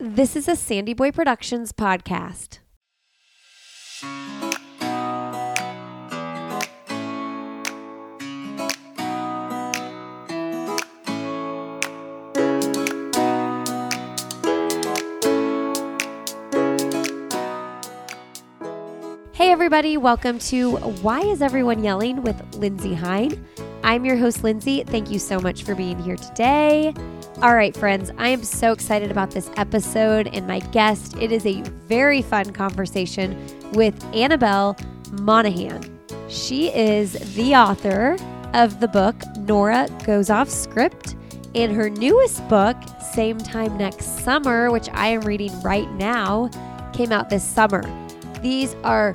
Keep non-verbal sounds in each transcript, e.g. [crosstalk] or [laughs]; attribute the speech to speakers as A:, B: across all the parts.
A: This is a SandyBoy Productions podcast. Hey, everybody, welcome to Why is Everyone Yelling with Lindsey Hein. I'm your host, Lindsey. Thank you so much for being here today. All right, friends, I am so excited about this episode and my guest. It is a very fun conversation with Annabel Monaghan. She is the author of the book Nora Goes Off Script and her newest book, Same Time Next Summer, which I am reading right now, came out this summer. These are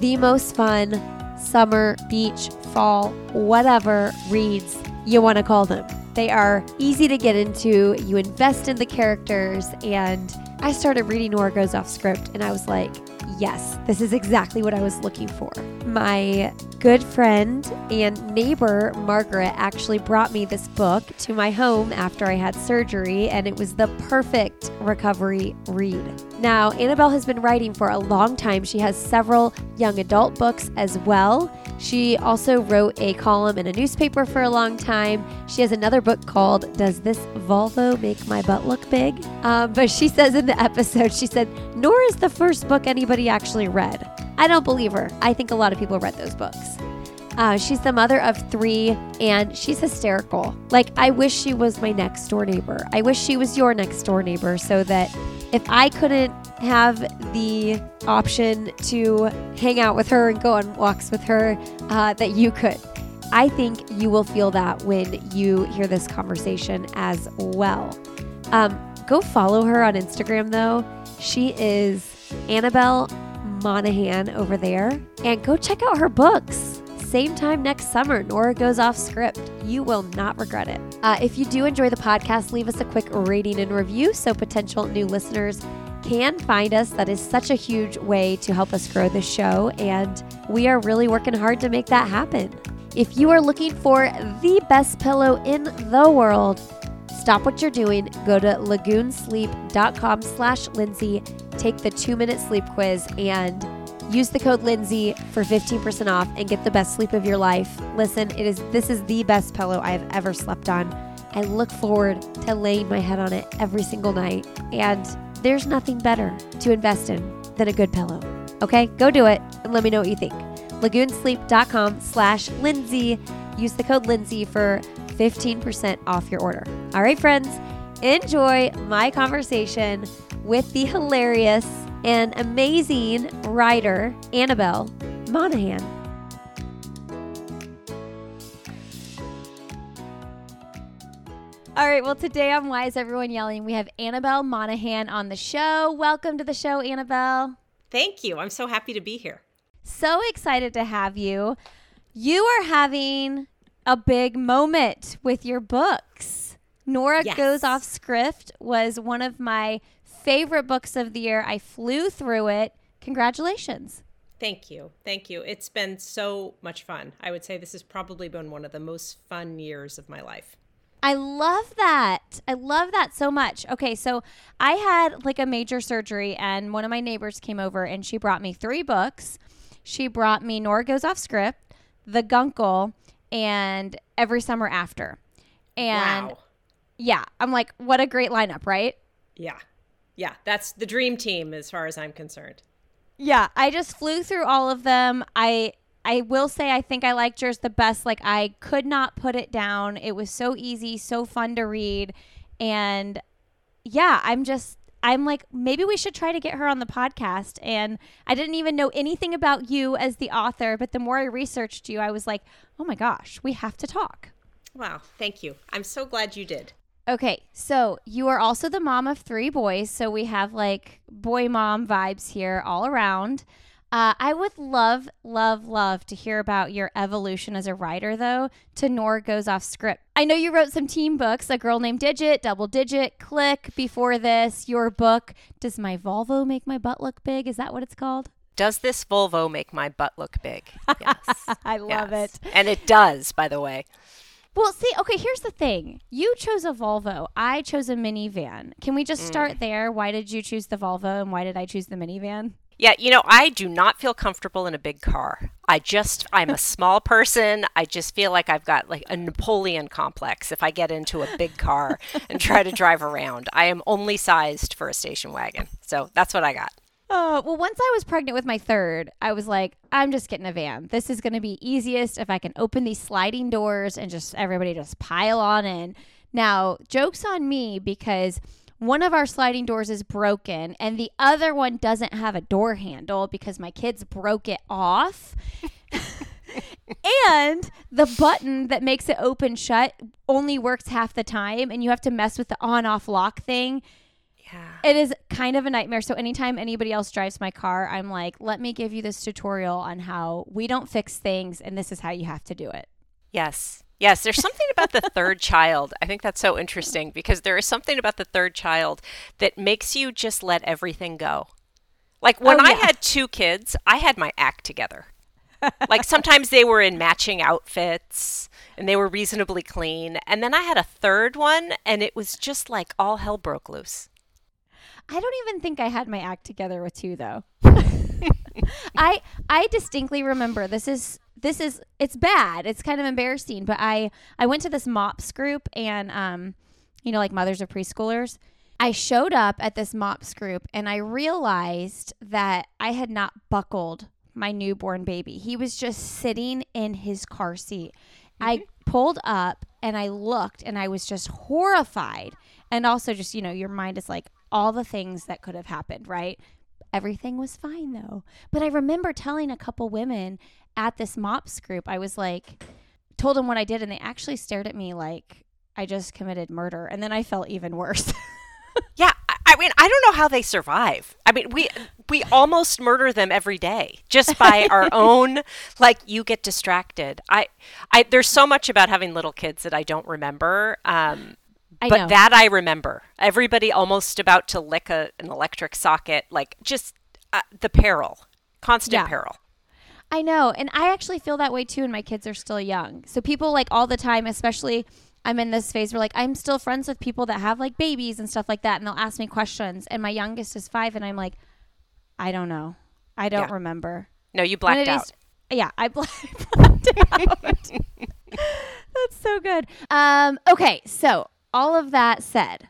A: the most fun summer, beach, fall, whatever reads you want to call them. They are easy to get into. You invest in the characters. And I started reading Nora Goes Off Script and I was like, yes, this is exactly what I was looking for. My good friend and neighbor, Margaret, actually brought me this book to my home after I had surgery, and it was the perfect recovery read. Now, Annabel has been writing for a long time. She has several young adult books as well. She also wrote a column in a newspaper for a long time. She has another book called Does This Volvo Make My Butt Look Big? Um, but she says in the episode, she said, Nor is the first book anybody actually read. I don't believe her. I think a lot of people read those books. Uh, she's the mother of three and she's hysterical. Like, I wish she was my next door neighbor. I wish she was your next door neighbor so that if I couldn't have the option to hang out with her and go on walks with her, uh, that you could. I think you will feel that when you hear this conversation as well. Um, go follow her on Instagram though. She is Annabel Monaghan over there. And go check out her books. Same time next summer, Nora goes off script. You will not regret it. Uh, if you do enjoy the podcast, leave us a quick rating and review so potential new listeners can find us. That is such a huge way to help us grow the show, and we are really working hard to make that happen. If you are looking for the best pillow in the world, stop what you're doing, go to lagoonsleep.com slash Lindsey, take the two-minute sleep quiz, and use the code Lindsey for 15% off and get the best sleep of your life. Listen, it is this is the best pillow I have ever slept on. I look forward to laying my head on it every single night, and there's nothing better to invest in than a good pillow. Okay, go do it and let me know what you think. Lagoonsleep.com slash Lindsey. Use the code Lindsey for 15% off your order. All right, friends, enjoy my conversation with the hilarious and amazing writer, Annabel Monaghan. All right, well, today on Why is Everyone Yelling, we have Annabel Monaghan on the show. Welcome to the show, Annabel.
B: Thank you. I'm so happy to be here.
A: So excited to have you. You are having a big moment with your books. Nora
B: Yes.
A: Goes Off Script was one of my favorite books of the year. I flew through it. Congratulations.
B: Thank you. Thank you. It's been so much fun. I would say this has probably been one of the most fun years of my life.
A: I love that. I love that so much. Okay, so I had like a major surgery, and one of my neighbors came over and she brought me three books. She brought me Nora Goes Off Script, The Gunkle, and Every Summer After. And
B: wow.
A: yeah, I'm like, what a great lineup, right?
B: Yeah. Yeah. That's the dream team as far as I'm concerned.
A: Yeah, I just flew through all of them. I I will say I think I liked yours the best. Like I could not put it down. It was so easy, so fun to read. And yeah, I'm just I'm like maybe we should try to get her on the podcast and I didn't even know anything about you as the author, but the more I researched you, I was like, "Oh my gosh, we have to talk."
B: Wow. Thank you. I'm so glad you did.
A: Okay, so you are also the mom of three boys, so we have like boy mom vibes here all around. Uh, I would love, love, love to hear about your evolution as a writer, though, to Nora Goes Off Script. I know you wrote some teen books, A Girl Named Digit, Double Digit, Click, before this, your book, Does My Volvo Make My Butt Look Big? Is that what it's called?
C: Does this Volvo make my butt look big? [laughs] Yes.
A: I love
C: Yes.
A: it.
C: And it does, by the way. Well, see, okay, here's the thing. You chose a Volvo. I chose a minivan. Can we just start mm. there? Why did you choose the Volvo and why did I choose the minivan?
B: Yeah, you know, I do not feel comfortable in a big car. I just, I'm a [laughs] small person. I just feel like I've got like a Napoleon complex if I get into a big car and try to drive around. I am only sized for a station wagon. So that's what I got.
C: Oh, well, once I was pregnant with my third, I was like, I'm just getting a van. This is going to be easiest if I can open these sliding doors and just everybody just pile on in. Now, joke's on me because one of our sliding doors is broken and the other one doesn't have a door handle because my kids broke it off. [laughs] and the button that makes it open shut only works half the time and you have to mess with the on off lock thing.
B: Yeah.
C: It is kind of a nightmare. So anytime anybody else drives my car, I'm like, let me give you this tutorial on how we don't fix things and this is how you have to do it.
B: Yes. Yes, there's something about the third [laughs] child. I think that's so interesting because there is something about the third child that makes you just let everything go. Like when
C: Oh,
B: I had two kids, I had my act together. like sometimes they were in matching outfits and they were reasonably clean. And then I had a third one and it was just like all hell broke loose.
C: I don't even think I had my act together with two though. [laughs] I I distinctly remember this is this is it's bad. It's kind of embarrassing, but I I went to this MOPS group and um you know like mothers of preschoolers. I showed up at this MOPS group and I realized that I had not buckled my newborn baby. He was just sitting in his car seat. I pulled up and I looked and I was just horrified. And also just, you know, your mind is like all the things that could have happened, right? Everything was fine though. But I remember telling a couple women at this MOPS group, I was like, told them what I did, and they actually stared at me like I just committed murder. And then I felt even worse. [laughs]
B: Yeah, I- I mean, I don't know how they survive. I mean, we we almost murder them every day just [laughs] by our own like you get distracted. I I there's so much about having little kids that I don't remember. Um
C: I
B: but
C: know.
B: that I remember. Everybody almost about to lick a, an electric socket, like just uh, the peril, constant
C: Yeah.
B: peril.
C: I know. And I actually feel that way too, and my kids are still young. So people like all the time, especially I'm in this phase where like I'm still friends with people that have like babies and stuff like that, and they'll ask me questions. And my youngest is five, and I'm like, I don't know. I don't
B: Yeah.
C: remember.
B: No, you [laughs] blacked out.
C: is- yeah, I bla- blacked out. That's so good. Um, okay, so all of that said,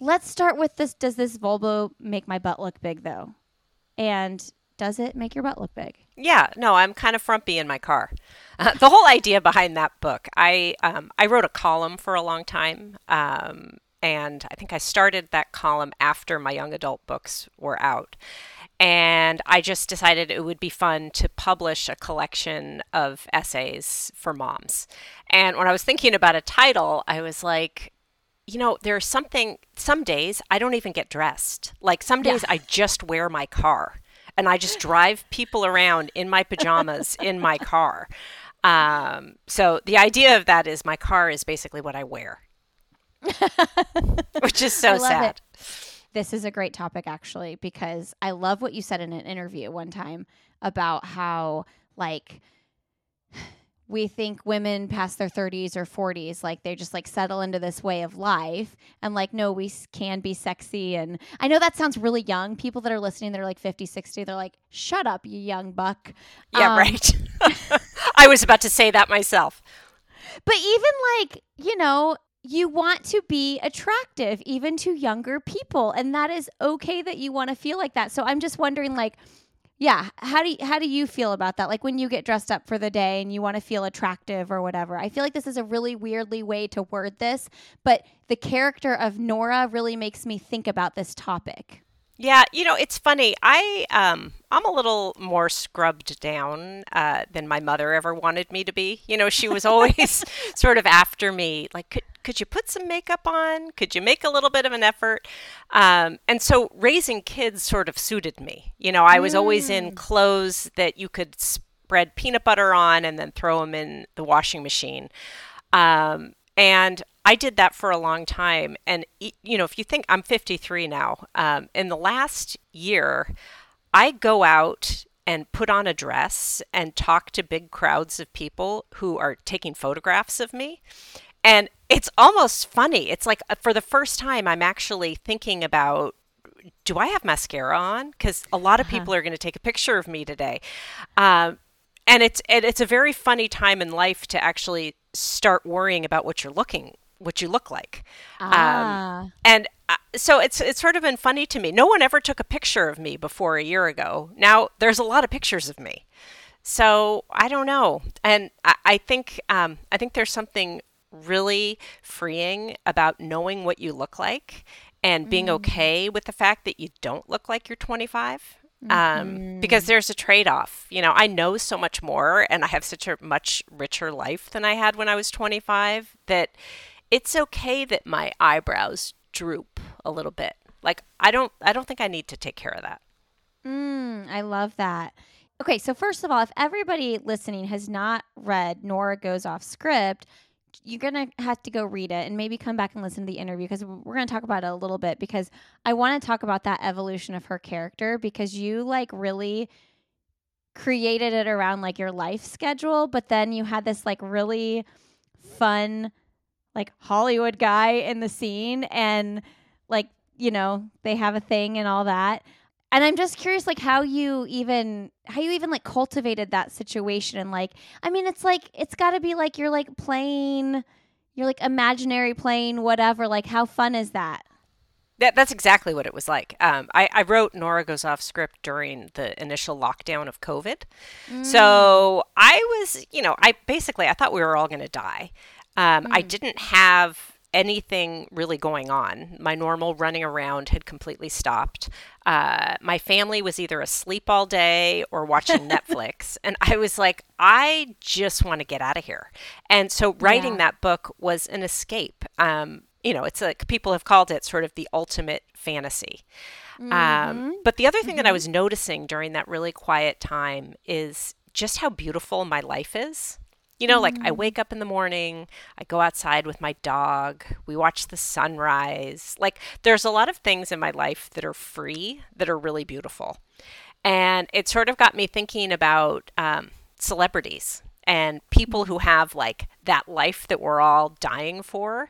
C: let's start with this. Does this Volvo make my butt look big though? And does it make your butt look big?
B: Yeah, no, I'm kind of frumpy in my car. Uh, the whole idea behind that book, I um, I wrote a column for a long time, um, and I think I started that column after my young adult books were out. And I just decided it would be fun to publish a collection of essays for moms. And when I was thinking about a title, I was like, you know, there's something, some days I don't even get dressed. Like some days I just wear my car and I just drive people around in my pajamas in my car. Um, so the idea of that is my car is basically what I wear, [laughs] which is so sad.
C: it. This is a great topic actually because I love what you said in an interview one time about how like we think women past their 30s or 40s like they just like settle into this way of life and like no we can be sexy and I know that sounds really young people that are listening they're like 50 60 they're like shut up you young buck
B: Yeah,
C: Um,
B: right. [laughs] [laughs] I was about to say that myself.
C: But even like, you know, you want to be attractive even to younger people and that is okay that you want to feel like that. So I'm just wondering like yeah, how do you, how do you feel about that? Like when you get dressed up for the day and you want to feel attractive or whatever. I feel like this is a really weirdly way to word this, but the character of Nora really makes me think about this topic.
B: Yeah, you know, it's funny. I um I'm a little more scrubbed down uh, than my mother ever wanted me to be. You know, she was always [laughs] [laughs] sort of after me, like could could you put some makeup on? Could you make a little bit of an effort? Um, and so raising kids sort of suited me. You know, I was always in clothes that you could spread peanut butter on and then throw them in the washing machine. Um, and I did that for a long time. And, you know, if you think I'm 53 now, um, in the last year, I go out and put on a dress and talk to big crowds of people who are taking photographs of me. And it's almost funny. It's like uh, for the first time, I'm actually thinking about do I have mascara on? Because a lot of
C: Uh-huh.
B: people are going to take a picture of me today. Um, and it's and it's a very funny time in life to actually start worrying about what you're looking what you look like.
C: Ah.
B: um, and uh, so it's it's sort of been funny to me. No one ever took a picture of me before a year ago. Now there's a lot of pictures of me. So i don't know. And i, I think um, i think there's something really freeing about knowing what you look like and being okay with the fact that you don't look like you're 25 um, because there's a trade off. You know, I know so much more and I have such a much richer life than I had when I was 25 that it's okay that my eyebrows droop a little bit. Like I don't I don't think I need to take care of that.
C: Mm, I love that. Okay, so first of all, if everybody listening has not read Nora Goes Off Script, you're going to have to go read it and maybe come back and listen to the interview because we're going to talk about it a little bit because I want to talk about that evolution of her character because you like really created it around like your life schedule, but then you had this like really fun like Hollywood guy in the scene and like, you know, they have a thing and all that and i'm just curious like how you even how you even like cultivated that situation and like i mean it's like it's got to be like you're like playing you're like imaginary playing whatever like how fun is that
B: That, that's exactly what it was like. Um, I, I wrote Nora Goes Off script during the initial lockdown of COVID. So I was, you know, I basically, I thought we were all going to die. Um, I didn't have anything really going on. My normal running around had completely stopped. Uh, my family was either asleep all day or watching [laughs] Netflix. And I was like, I just want to get out of here. And so writing
C: Yeah.
B: that book was an escape. Um, you know, it's like people have called it sort of the ultimate fantasy. Um, but the other thing that I was noticing during that really quiet time is just how beautiful my life is. You know, like I wake up in the morning, I go outside with my dog, we watch the sunrise. Like there's a lot of things in my life that are free that are really beautiful. And it sort of got me thinking about um, celebrities and people who have like that life that we're all dying for.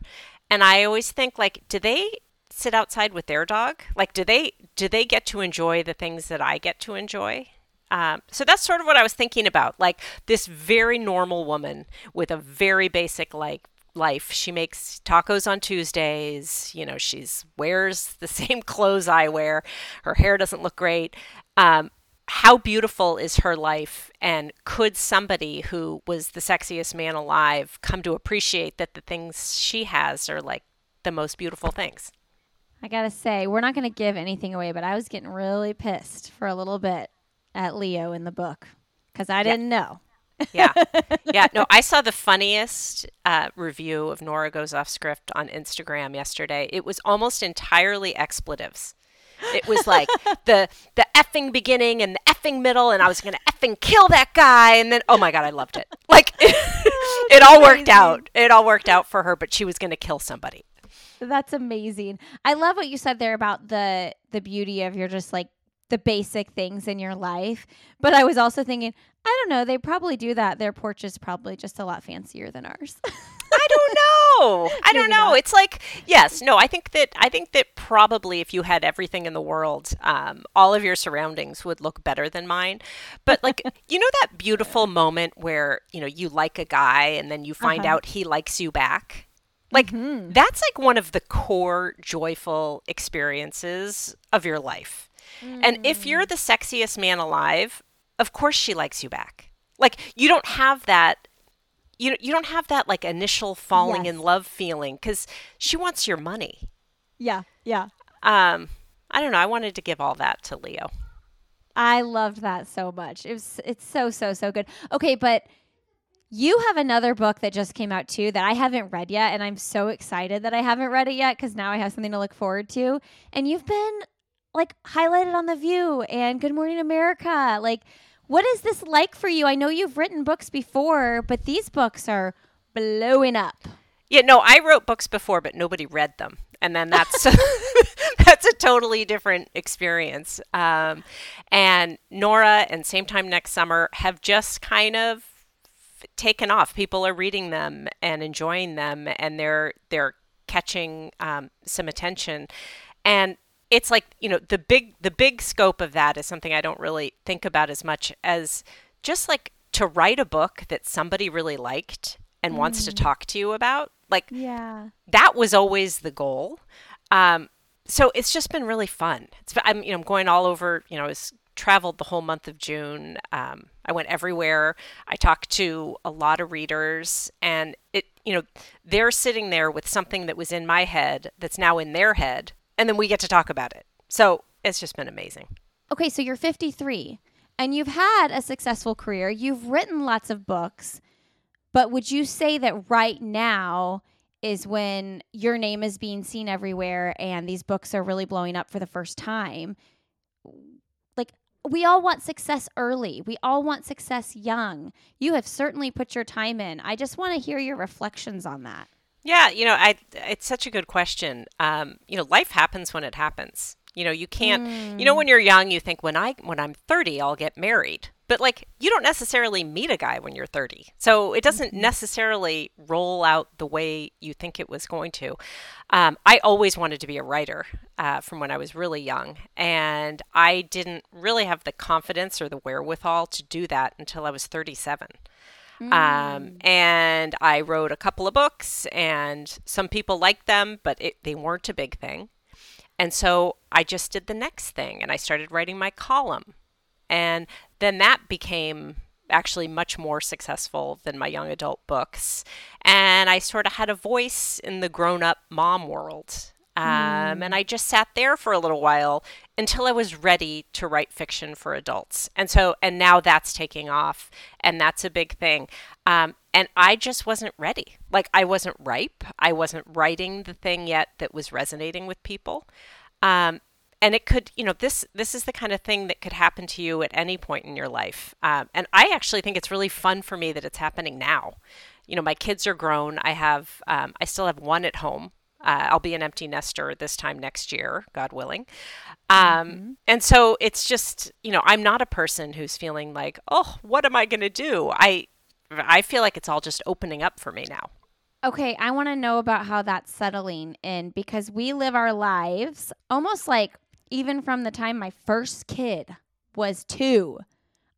B: And I always think like, do they sit outside with their dog? Like, do they do they get to enjoy the things that I get to enjoy? Um, so that's sort of what I was thinking about. Like this very normal woman with a very basic like life. She makes tacos on Tuesdays. You know, she's wears [laughs] the same clothes I wear. Her hair doesn't look great. Um, how beautiful is her life? And could somebody who was the sexiest man alive come to appreciate that the things she has are like the most beautiful things?
C: i gotta say we're not gonna give anything away but i was getting really pissed for a little bit at leo in the book because i didn't know.
B: Yeah. [laughs] Yeah no i saw the funniest uh, review of nora goes off script on instagram yesterday. It was almost entirely expletives. It was like [laughs] the the effing beginning and the effing middle and i was gonna effing kill that guy and then oh my god i loved it. Like [laughs] it all worked out. It all worked out for her but she was gonna kill somebody.
C: That's amazing. I love what you said there about the the beauty of your just like the basic things in your life. But I was also thinking, I don't know, they probably do that. Their porch is probably just a lot fancier than ours. [laughs]
B: I don't know. I don't know.
C: not.
B: It's like yes, no. I think that I think that probably if you had everything in the world, um, all of your surroundings would look better than mine. But like [laughs] you know that beautiful moment where you know you like a guy and then you find
C: Uh-huh.
B: out he likes you back. Like that's like one of the core joyful experiences of your life. And if you're the sexiest man alive, of course she likes you back. Like you don't have that you you don't have that like initial falling in love feeling cuz she wants your money.
C: yeah, yeah.
B: Um I don't know, I wanted to give all that to Leo.
C: I loved that so much. It was it's so so so good. Okay, but you have another book that just came out too that I haven't read yet and I'm so excited that I haven't read it yet cuz now I have something to look forward to. And you've been like highlighted on the View and Good Morning America. Like what is this like for you? I know you've written books before, but these books are blowing up.
B: Yeah, no, I wrote books before but nobody read them. And then that's [laughs] [laughs] that's a totally different experience. Um, and Nora and Same Time Next Summer have just kind of taken off. People are reading them and enjoying them, and they're they're catching um, some attention. And it's like you know the big the big scope of that is something I don't really think about as much as just like to write a book that somebody really liked and mm. wants to mm. talk to you about. Like
C: yeah,
B: that was always the goal. Um, so it's just been really fun. It's I'm you know I'm going all over. You know, it's traveled the whole month of June. Um, I went everywhere. I talked to a lot of readers, and it you know they're sitting there with something that was in my head that's now in their head, and then we get to talk about it. So it's just been amazing.
C: Okay, so you're 53 and you've had a successful career. You've written lots of books, but would you say that right now is when your name is being seen everywhere and these books are really blowing up for the first time? Like, we all want success early. We all want success young. You have certainly put your time in. I just want to hear your reflections on that.
B: Yeah, you know, I it's such a good question. Um, you know, life happens when it happens. You know, you can't. Mm. You know, when mm. you're young, you think when I when I'm 30, I'll get married. But like, you don't necessarily meet a guy when you're 30, so it doesn't mm-hmm. necessarily roll out the way you think it was going to. Um, I always wanted to be a writer uh, from when I was really young, and I didn't really have the confidence or the wherewithal to do that until I was 37. Um, mm. and I wrote a couple of books, and some people liked them, but it, they weren't a big thing. And so I just did the next thing, and I started writing my column. And then that became actually much more successful than my young adult books. And I sort of had a voice in the grown up mom world. Um, mm. And I just sat there for a little while until I was ready to write fiction for adults. And so, and now that's taking off, and that's a big thing. Um, and I just wasn't ready. Like, I wasn't ripe. I wasn't writing the thing yet that was resonating with people. Um, and it could, you know, this this is the kind of thing that could happen to you at any point in your life. Um, and I actually think it's really fun for me that it's happening now. You know, my kids are grown. I have, um, I still have one at home uh, I'll be an empty nester this time next year, God willing. Um, mm-hmm. And so it's just, you know, I'm not a person who's feeling like, oh, what am I going to do? I, I feel like it's all just opening up for me now.
C: Okay, I want to know about how that's settling in because we live our lives almost like even from the time my first kid was two,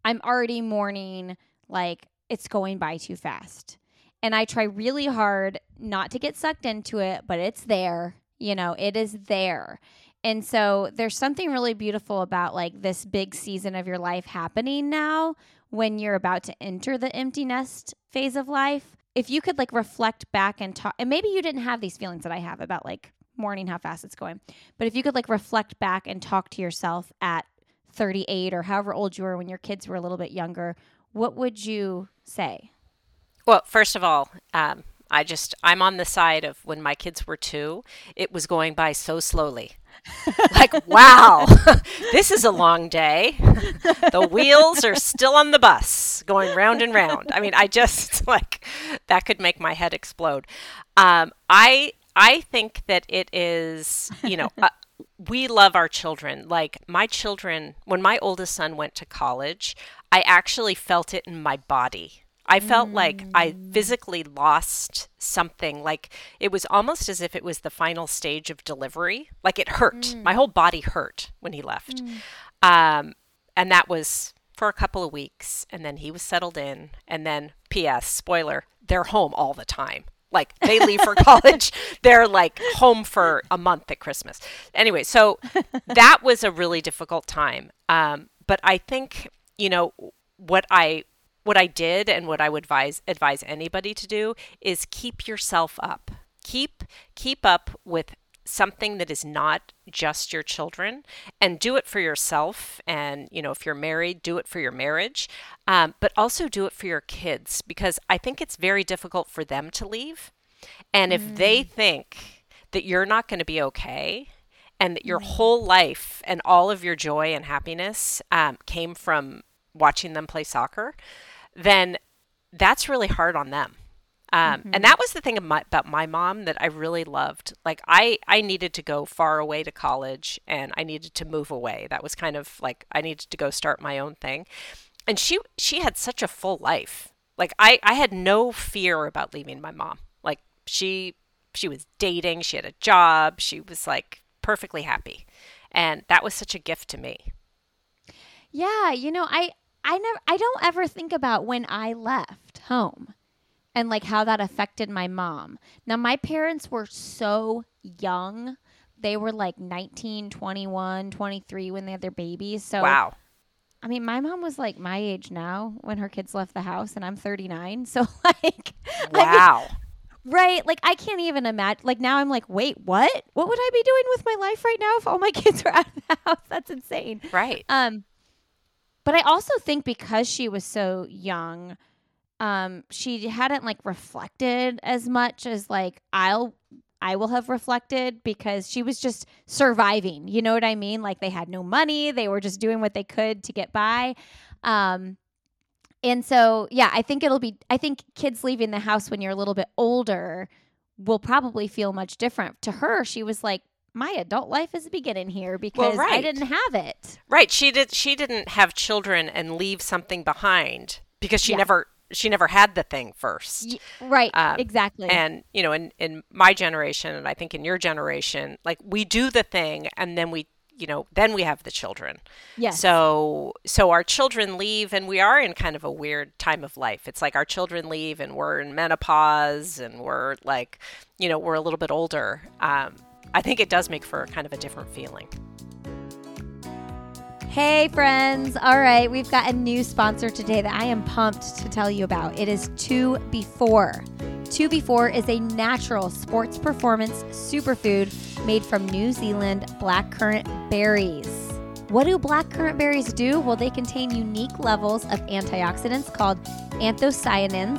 C: I'm already mourning like it's going by too fast and I try really hard not to get sucked into it, but it's there. You know, it is there. And so there's something really beautiful about like this big season of your life happening now when you're about to enter the empty nest phase of life. If you could like reflect back and talk, and maybe you didn't have these feelings that I have about like mourning how fast it's going, but if you could like reflect back and talk to yourself at 38 or however old you were when your kids were a little bit younger, what would you say?
B: Well, first of all, um, I just I'm on the side of when my kids were two, it was going by so slowly. [laughs] like wow, [laughs] this is a long day. the wheels are still on the bus, going round and round. I mean, I just [laughs] like that could make my head explode. Um, I I think that it is you know. Uh, we love our children. Like my children, when my oldest son went to college, I actually felt it in my body I felt mm. like I physically lost something. Like it was almost as if it was the final stage of delivery. Like it hurt. Mm. My whole body hurt when he left. Mm. Um, and that was for a couple of weeks. And then he was settled in. And then, P.S., spoiler, they're home all the time. Like they leave for [laughs] college, they're like home for a month at Christmas. Anyway, so [laughs] that was a really difficult time. Um, but I think, you know, what I what I did and what I would advise advise anybody to do is keep yourself up. Keep keep up with something that is not just your children and do it for yourself and you know if you're married do it for your marriage um, but also do it for your kids because i think it's very difficult for them to leave and mm. if they mm. think that you're not going to be okay and that your mm. whole life and all of your joy and happiness um, came from watching them play soccer then that's really hard on them. Um,
C: Mm-hmm.
B: And that was the thing my, about my mom that I really loved. Like I, I needed to go far away to college, and I needed to move away. That was kind of like I needed to go start my own thing. And she, she had such a full life. Like I, I had no fear about leaving my mom. Like she, she was dating. She had a job. She was like perfectly happy, and that was such a gift to me.
C: Yeah, you know, I I never I don't ever think about when I left home and like how that affected my mom. Now my parents were so young. They were like 19, 21, 23 when they had their babies. So
B: Wow.
C: I mean, my mom was like my age now when her kids left the house and I'm 39. [laughs] So like I mean,
B: Wow.
C: right, like I can't even imagine like now I'm like, "Wait, what? What would I be doing with my life right now if all my [laughs] kids were out of the house?" That's insane.
B: right.
C: Um, but I also think because she was so young, um, she hadn't like reflected as much as like I'll I will have reflected because she was just surviving. You know what I mean? Like they had no money, they were just doing what they could to get by. Um, and so yeah, I think it'll be. I think kids leaving the house when you're a little bit older will probably feel much different. To her, she was like. My adult life is beginning here because I
B: right.
C: didn't have it.
B: Right. She did. She didn't have children and leave something behind because she
C: Yeah.
B: never. She never had the thing first.
C: Y- right
B: Um,
C: exactly
B: And you know, in in my generation, and I think in your generation, like we do the thing, and then we, you know, then we have the children.
C: yes
B: So so our children leave, and we are in kind of a weird time of life. It's like our children leave, and we're in menopause, and we're like, you know, we're a little bit older. Um, I think it does make for kind of a different feeling.
C: hey friends all right we've got a new sponsor today that i am pumped to tell you about it is 2 before 2Before is a natural sports performance superfood made from new zealand blackcurrant berries what do blackcurrant berries do? Well, they contain unique levels of antioxidants called anthocyanins,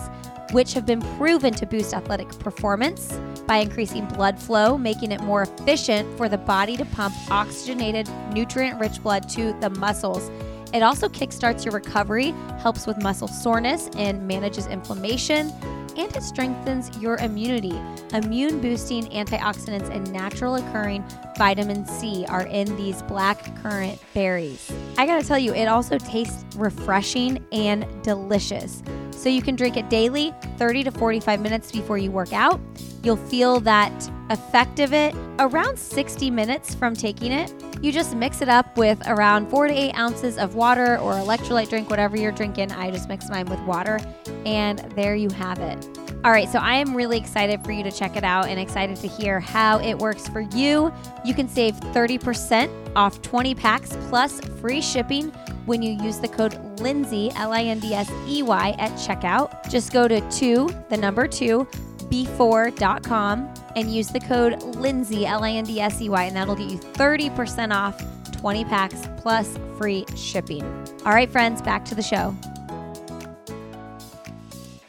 C: which have been proven to boost athletic performance by increasing blood flow, making it more efficient for the body to pump oxygenated, nutrient rich blood to the muscles. It also kickstarts your recovery, helps with muscle soreness, and manages inflammation. And it strengthens your immunity. Immune boosting antioxidants and natural occurring vitamin C are in these black currant berries. I gotta tell you, it also tastes refreshing and delicious. So you can drink it daily, 30 to 45 minutes before you work out. You'll feel that effect of it around 60 minutes from taking it. You just mix it up with around four to eight ounces of water or electrolyte drink, whatever you're drinking. I just mix mine with water, and there you have it. All right, so I am really excited for you to check it out and excited to hear how it works for you. You can save 30% off 20 packs plus free shipping when you use the code Lindsey, L I N D S E Y, at checkout. Just go to 2, the number 2, b4.com and use the code Lindsey, L I N D S E Y, and that'll get you 30% off 20 packs plus free shipping. All right, friends, back to the show.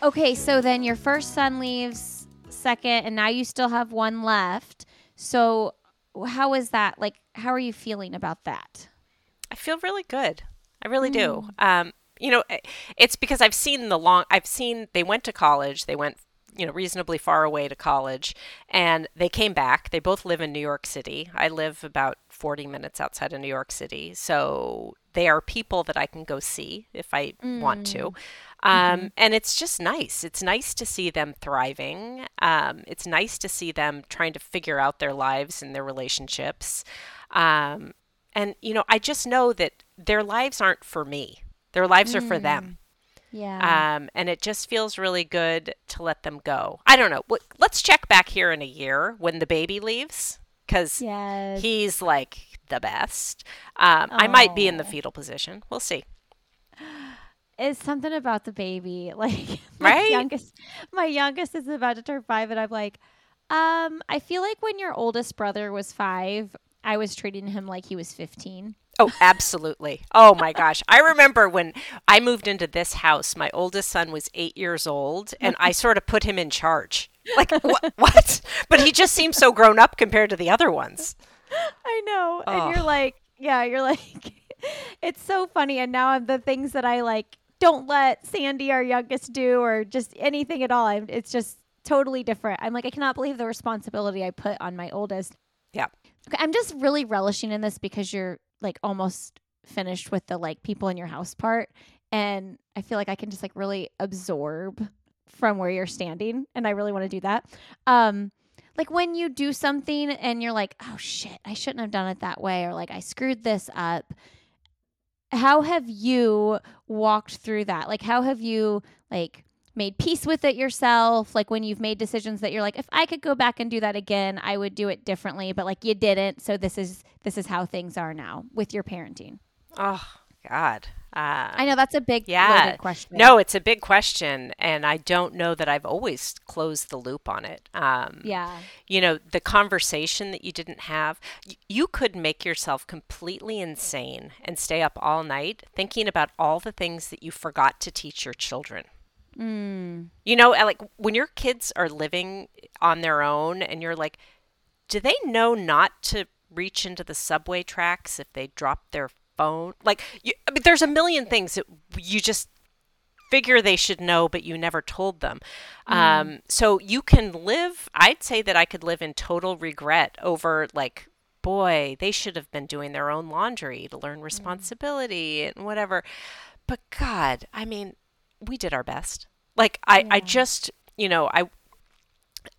C: Okay, so then your first son leaves second, and now you still have one left. So, how is that? Like, how are you feeling about that?
B: I feel really good. I really do. Um, you know, it's because I've seen the long. I've seen they went to college. They went, you know, reasonably far away to college, and they came back. They both live in New York City. I live about forty minutes outside of New York City, so they are people that I can go see if I want to. Um, And it's just nice. It's nice to see them thriving. Um, it's nice to see them trying to figure out their lives and their relationships. Um, and, you know, I just know that their lives aren't for me, their lives are for them.
C: Yeah.
B: Um, and it just feels really good to let them go. I don't know. Let's check back here in a year when the baby leaves because
C: yes.
B: he's like the best. Um, I might be in the fetal position. We'll see.
C: it's something about the baby. [laughs] Like my
B: Right?
C: youngest my youngest is about to turn five and I'm like, um, I feel like when your oldest brother was five, I was treating him like he was fifteen.
B: Oh, absolutely. Oh my gosh. I remember when I moved into this house, my oldest son was eight years old, and I [laughs] sort of put him in charge. Like, what? what? But he just seems so grown up compared to the other ones.
C: I know. And
B: Oh.
C: you're like, yeah, you're like [laughs] it's so funny and now I'm the things that I like don't let Sandy, our youngest, do or just anything at all. I'm, it's just totally different. I'm like, I cannot believe the responsibility I put on my oldest.
B: Yeah.
C: Okay, I'm just really relishing in this because you're like almost finished with the like people in your house part. And I feel like I can just like really absorb from where you're standing. And I really want to do that. Um, like when you do something and you're like, oh shit, I shouldn't have done it that way, or like I screwed this up. How have you walked through that? Like, how have you like made peace with it yourself? Like when you've made decisions that you're like, if I could go back and do that again, I would do it differently, but like you didn't. So this is this is how things are now with your parenting.
B: Oh God. Uh,
C: I know that's a big
B: yeah.
C: question.
B: No, it's a big question, and I don't know that I've always closed the loop on it. Um,
C: Yeah.
B: you know, the conversation that you didn't have, y- you could make yourself completely insane and stay up all night thinking about all the things that you forgot to teach your children.
C: Mm.
B: You know, like when your kids are living on their own and you're like, do they know not to reach into the subway tracks if they drop their phone? Like, you, I mean, there's a million things that you just figure they should know, but you never told them. Um, so you can live, I'd say that I could live in total regret over, like, boy, they should have been doing their own laundry to learn responsibility and whatever. But God, I mean, we did our best. Like I, I just, you know, I,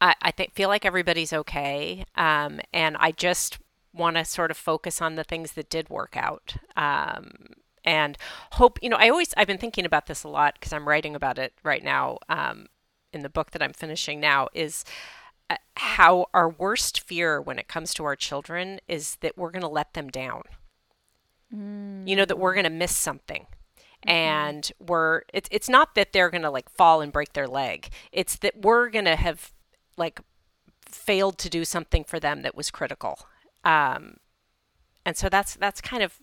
B: I, I think feel like everybody's okay, um, and I just want to sort of focus on the things that did work out, um, and hope. You know, I always I've been thinking about this a lot because I'm writing about it right now um, in the book that I'm finishing now. Is uh, how our worst fear when it comes to our children is that we're going to let them down. You know that we're going to miss something and we're it's it's not that they're to like fall and break their leg it's that we're to have like failed to do something for them that was critical um and so that's that's kind of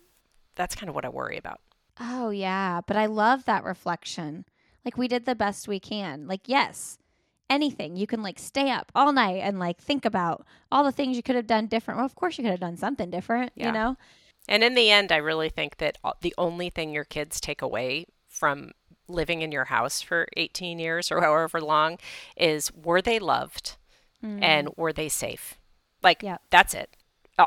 B: that's kind of what i worry about
C: Oh yeah, but I love that reflection. Like we did the best we can. Like yes, anything you can like stay up all night and like think about all the things you could have done different. Well, of course you could have done something different,
B: Yeah.
C: you know?
B: And in the end i really think that the only thing your kids take away from living in your house for 18 years or however long is were they loved and were they safe like
C: Yep.
B: that's it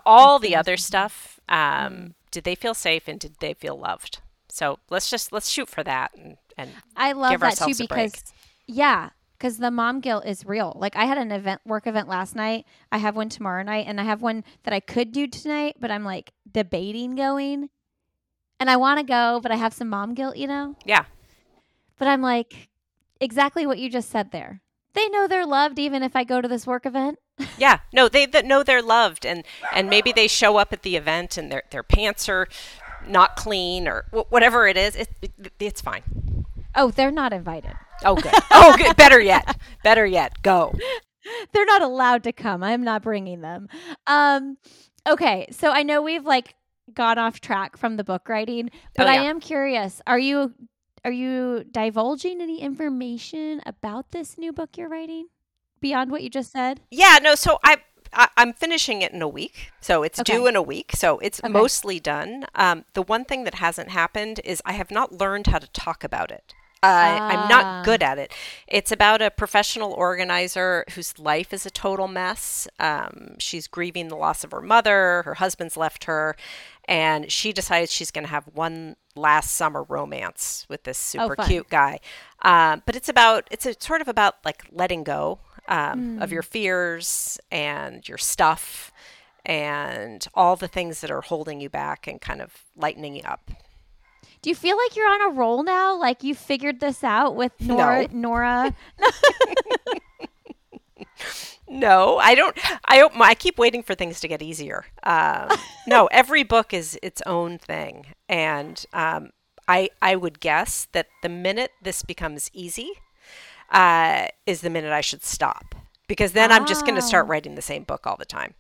B: all
C: That's
B: the
C: the
B: other stuff um, did they feel safe and did they feel loved so let's just let's shoot for that and, and
C: I love
B: give
C: that too
B: ourselves a break.
C: because yeah, because the mom guilt is real. Like I had an event work event last night. I have one tomorrow night, and I have one that I could do tonight, but I'm like debating going. And I want to go, but I have some mom guilt, you know.
B: yeah
C: But I'm like, exactly what you just said there. They know they're loved even if I go to this work event. [laughs]
B: yeah no they that know they're loved and and maybe they show up at the event and their their pants are not clean or wh- whatever it is it, it, it's fine
C: Oh, they're not invited.
B: oh good [laughs] oh good better yet better yet go
C: they're not allowed to come. I'm not bringing them. Um, okay, so I know we've like gone off track from the book writing, but
B: Oh,
C: I am curious. Are you are you divulging any information about this new book you're writing beyond what you just said?
B: Yeah, no, so I, I I'm finishing it in a week. So it's
C: Okay.
B: due in a week. So it's
C: Okay.
B: mostly done. Um, the one thing that hasn't happened is I have not learned how to talk about it. Uh, I'm
C: Ah.
B: not good at it. It's about a professional organizer whose life is a total mess. Um, she's grieving the loss of her mother. Her husband's left her, and she decides she's going to have one last summer romance with this super
C: fun.
B: cute guy. Um, but it's about it's a, sort of about like letting go um, of your fears and your stuff and all the things that are holding you back and kind of lightening you up.
C: Do you feel like you're on a roll now? Like you figured this out with Nora? Nora? [laughs]
B: No, I don't. I I keep waiting for things to get easier. Um, [laughs] no, every book is its own thing, and um, I I would guess that the minute this becomes easy, uh, is the minute I should stop because then I'm just going to start
C: Ah.
B: writing the same book all the time.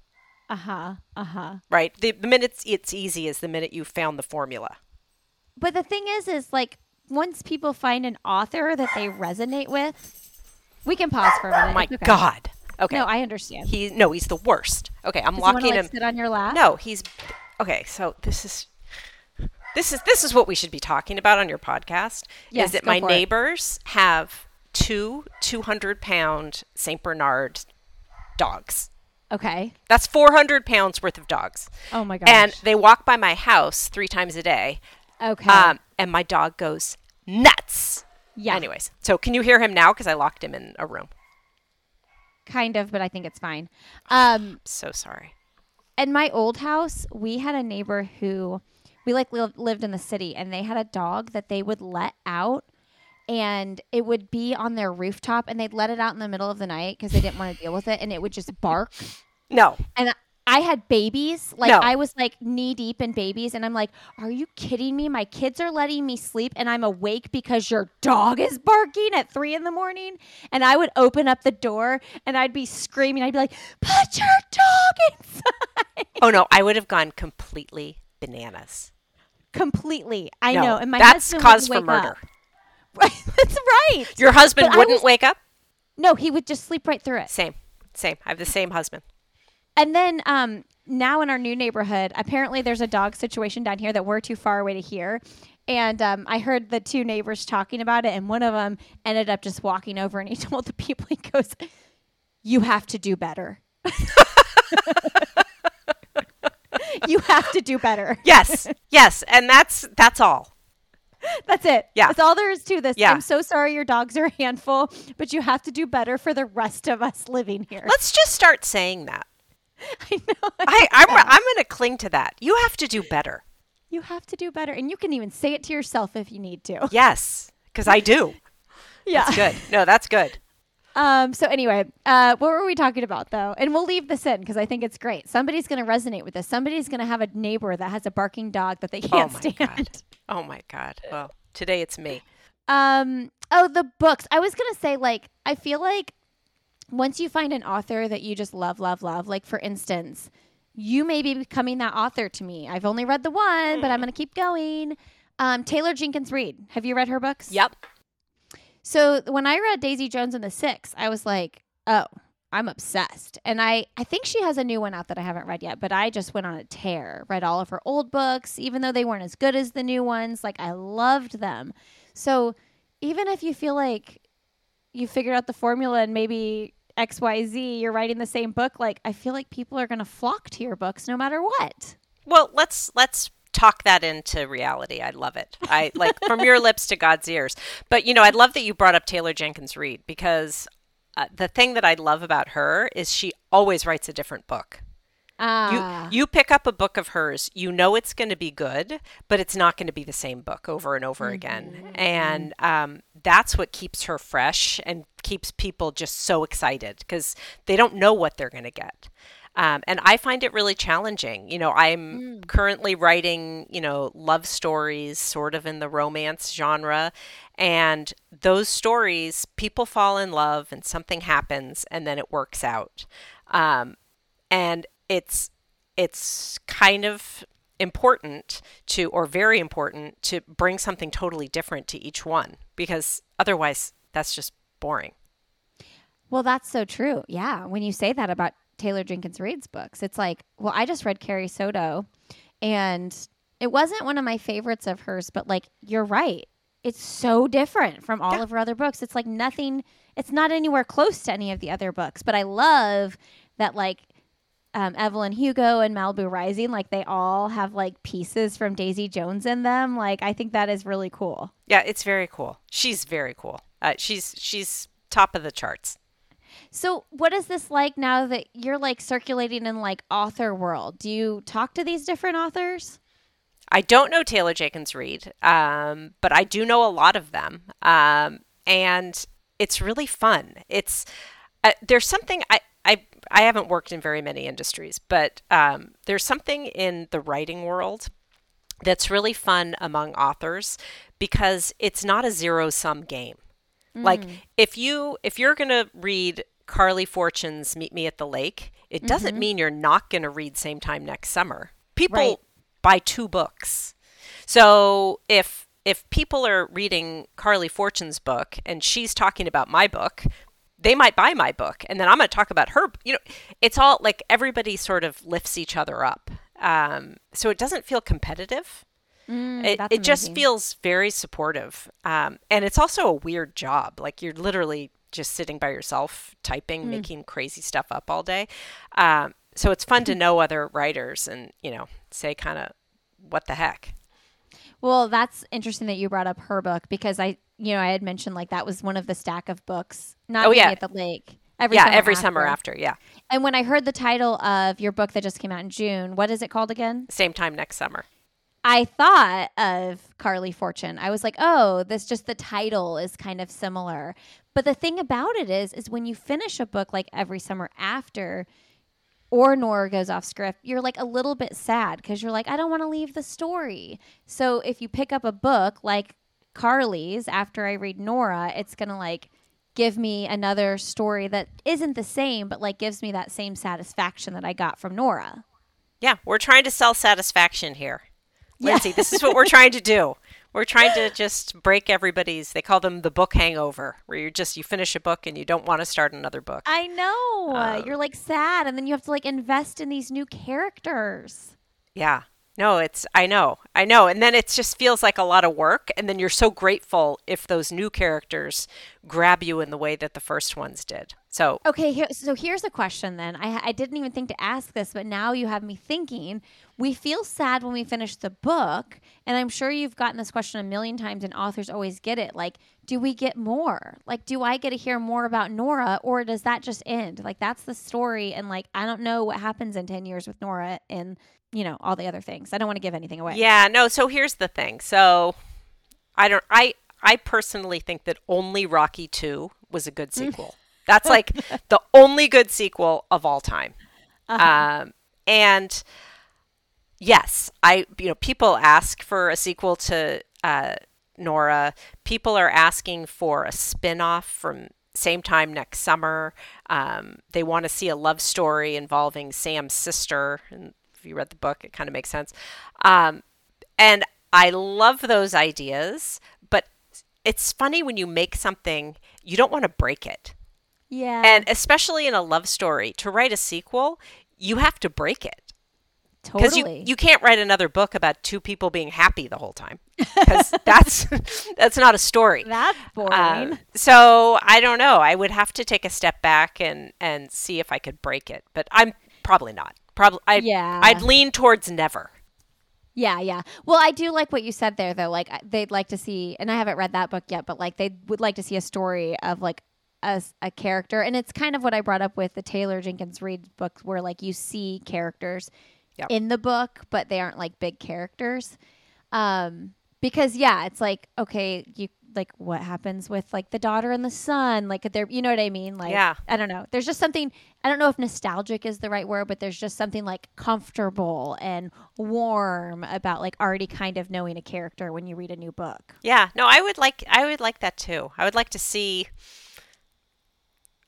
C: Uh huh. Uh huh.
B: Right? The, the minute it's, it's easy is the minute you found the formula.
C: But the thing is, is like once people find an author that they resonate with, we can pause for a minute.
B: Oh my
C: okay.
B: God. Okay.
C: No, I understand.
B: he no, he's the worst. Okay, I'm
C: Does
B: locking
C: like,
B: him.
C: sit on your lap?
B: No, he's okay. So this is This is this is what we should be talking about on your podcast.
C: Yes,
B: is that my
C: for it.
B: neighbors have two 200 pound St. Bernard dogs.
C: Okay.
B: That's 400 pounds worth of dogs.
C: Oh my gosh.
B: And they walk by my house three times a day.
C: Okay.
B: Um, and my dog goes nuts.
C: yeah.
B: Anyways, so can you hear him now? Because I locked him in a room.
C: Kind of, but I think it's fine. Um,
B: So sorry.
C: in my old house, we had a neighbor who we like li- lived in the city, and they had a dog that they would let out, and it would be on their rooftop, and they'd let it out in the middle of the night because they didn't want to deal with it, and it would just bark. [laughs]
B: No.
C: And I had babies, like
B: No.
C: I was like knee deep in babies, and I'm like, "Are you kidding me? My kids are letting me sleep, and I'm awake because your dog is barking at three in the morning." And I would open up the door, and I'd be screaming. I'd be like, "Put your dog inside!"
B: Oh no, I would have gone completely bananas.
C: Completely, I
B: No,
C: know. And my
B: that's cause for
C: wake
B: murder. [laughs]
C: that's right.
B: Your husband
C: But
B: wouldn't
C: was-
B: wake up?
C: No, he would just sleep right through it.
B: Same. Same. I have the same husband.
C: And then um, now in our new neighborhood, apparently there's a dog situation down here that we're too far away to hear. And um, I heard the two neighbors talking about it, and one of them ended up just walking over and he [laughs] told the people, he goes, You have to do better. [laughs] you have to do better.
B: Yes. yes. And that's that's all.
C: That's it.
B: Yeah.
C: That's all there is to this.
B: Yeah.
C: I'm so sorry your dogs are a handful, but you have to do better for the rest of us living here.
B: Let's just start saying that. [laughs]
C: I know.
B: I, I'm I'm gonna cling to that. You have to do better.
C: You have to do better. And you can even say it to yourself if you need to. [laughs]
B: Yes. Because I do. [laughs]
C: Yeah.
B: That's good. No, that's good.
C: Um, so anyway, uh, what were we talking about though? And we'll leave this in because I think it's great. Somebody's going to resonate with this. Somebody's going to have a neighbor that has a barking dog that they can't oh
B: my
C: stand.
B: God. Oh my God. Well, today it's me.
C: Um, oh, the books. I was going to say, like, I feel like once you find an author that you just love, love, love, like for instance, you may be becoming that author to me. I've only read the one, but I'm going to keep going. Um, Taylor Jenkins Reid. Have you read her books?
B: Yep.
C: So when I read Daisy Jones and the Six, I was like, oh, I'm obsessed. And I, I think she has a new one out that I haven't read yet, but I just went on a tear, read all of her old books, even though they weren't as good as the new ones. Like, I loved them. So even if you feel like you figured out the formula and maybe XYZ, you're writing the same book, like, I feel like people are going to flock to your books no matter what.
B: Well, let's let's talk that into reality. I love it. I like from your [laughs] lips to God's ears. But you know, I love that you brought up Taylor Jenkins Reid because uh, the thing that I love about her is she always writes a different book.
C: Ah,
B: You you pick up a book of hers, you know it's going to be good, but it's not going to be the same book over and over again, and um, that's what keeps her fresh and keeps people just so excited because they don't know what they're going to get. Um, and I find it really challenging. You know, I'm currently writing, you know, love stories, sort of in the romance genre. And those stories, people fall in love and something happens and then it works out. Um, and it's it's kind of important to or very important to bring something totally different to each one because otherwise that's just boring.
C: Well, that's so true. Yeah. When you say that about Taylor Jenkins Reid's books, it's like, well, I just read Carrie Soto and it wasn't one of my favorites of hers, but like, you're right. It's so different from all
B: Yeah.
C: of her other books. It's like nothing, it's not anywhere close to any of the other books, but I love that, like, um, Evelyn Hugo and Malibu Rising, like they all have like pieces from Daisy Jones in them. Like I think that is really cool.
B: Yeah, it's very cool. She's very cool. Uh, she's she's top of the charts.
C: So, what is this like now that you're like circulating in like author world? Do you talk to these different authors?
B: I don't know Taylor Jenkins Reid, um, but I do know a lot of them, um, and it's really fun. It's uh, there's something I, I I haven't worked in very many industries, but um, there's something in the writing world that's really fun among authors because it's not a zero sum game. Like if you if you're going to read Carly Fortune's Meet Me at the Lake, it doesn't mean you're not going to read same time next summer. People
C: Right.
B: buy two books. So if if people are reading Carly Fortune's book and she's talking about my book, they might buy my book and then I'm going to talk about her. You know, it's all like everybody sort of lifts each other up. Um, so it doesn't feel competitive.
C: Mm,
B: it, it just feels very supportive. Um, and it's also a weird job. Like you're literally just sitting by yourself, typing,
C: Mm.
B: making crazy stuff up all day. Um, so it's fun to [laughs] know other writers and, you know, say kind of, what the heck?
C: Well, that's interesting that you brought up her book because I, you know, I had mentioned like that was one of the stack of books. Not
B: Oh, yeah.
C: at the lake. Every
B: yeah,
C: summer
B: every
C: after.
B: summer after. Yeah.
C: And when I heard the title of your book that just came out in June, what is it called again?
B: Same time next summer.
C: I thought of Carly Fortune. I was like, oh, this just the title is kind of similar. But the thing about it is, is when you finish a book like every summer after, or Nora goes off script, you're like a little bit sad because you're like, I don't want to leave the story. So if you pick up a book like Carly's after I read Nora, it's gonna like give me another story that isn't the same, but like gives me that same satisfaction that I got from Nora.
B: Yeah, we're trying to sell satisfaction here. Lindsey, this is what we're trying to do. We're trying to just break everybody's they call them the book hangover, where you're just you finish a book and you don't want to start another book.
C: I know.
B: Um,
C: You're like sad, and then you have to like invest in these new characters.
B: Yeah. No, it's I know. I know. And then it just feels like a lot of work and then you're so grateful if those new characters grab you in the way that the first ones did. So,
C: Okay, here, so here's a question then. I, I didn't even think to ask this, but now you have me thinking. We feel sad when we finish the book, and I'm sure you've gotten this question a million times, and authors always get it. Like, do we get more? Like, do I get to hear more about Nora, or does that just end? Like, that's the story, and like, I don't know what happens in 10 years with Nora and, you know, all the other things. I don't want to give anything away.
B: yeah, no, so here's the thing. So, I don't I I personally think that only Rocky 2 was a good mm. sequel. That's like [laughs] the only good sequel of all time. Um, and yes, I you know people ask for a sequel to uh, Nora. People are asking for a spin-off from same time next summer. Um, they want to see a love story involving Sam's sister. And if you read the book, it kind of makes sense. Um, and I love those ideas, but it's funny when you make something, you don't want to break it.
C: Yeah.
B: And especially in a love story, to write a sequel, you have to break it. Because
C: totally.
B: you, you can't write another book about two people being happy the whole time. Because [laughs] that's that's not a story.
C: that's boring.
B: Um, so I don't know. I would have to take a step back and and see if I could break it. But I'm probably not. Probably I
C: Yeah.
B: I'd lean towards never.
C: Yeah, yeah. Well, I do like what you said there, though. Like, they'd like to see, and I haven't read that book yet, but like, they would like to see a story of like a, a character. And it's kind of what I brought up with the Taylor Jenkins Reid book, where like you see characters
B: Yep.
C: in the book, but they aren't like big characters. Um, because yeah, it's like, okay, you like what happens with like the daughter and the son, like they're, you know what I mean? Like,
B: Yeah.
C: I don't know. There's just something, I don't know if nostalgic is the right word, but there's just something like comfortable and warm about like already kind of knowing a character when you read a new book.
B: Yeah, no, I would like I would like that too. I would like to see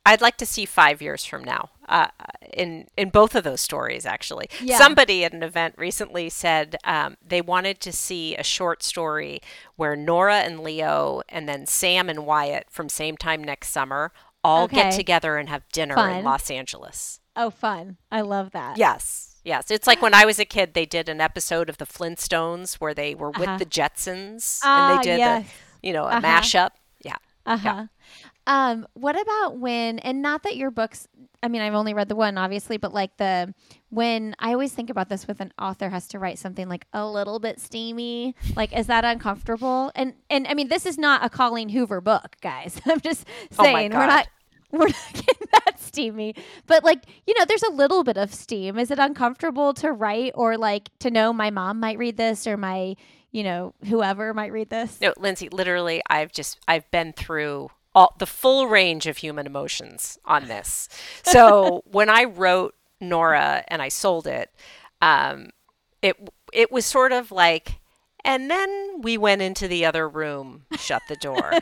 B: I'd like to see five years from now uh, in in both of those stories. Actually,
C: Yeah.
B: somebody at an event recently said um, they wanted to see a short story where Nora and Leo, and then Sam and Wyatt from same time next summer, all get together and have dinner
C: Fun.
B: in Los Angeles.
C: Oh, fun. I love that.
B: Yes. Yes, it's like when I was a kid, they did an episode of the Flintstones where they were with
C: Uh-huh.
B: the Jetsons
C: Ah,
B: and they did,
C: yes.
B: the, you know, a
C: Uh-huh.
B: mashup. Yeah.
C: Uh huh. Um, what about when, and not that your books, I mean, I've only read the one, obviously, but like the, when I always think about this with an author has to write something like a little bit steamy, like, is that uncomfortable? And, and I mean, this is not a Colleen Hoover book, guys. [laughs] I'm just
B: Oh
C: saying, we're not, we're not [laughs] getting that steamy, but like, you know, there's a little bit of steam. Is it uncomfortable to write or like to know my mom might read this or my, you know, whoever might read this?
B: No, Lindsey, literally, I've just I've been through all the full range of human emotions on this. So [laughs] when I wrote Nora and I sold it, um, it it was sort of like, and then we went into the other room, shut the door,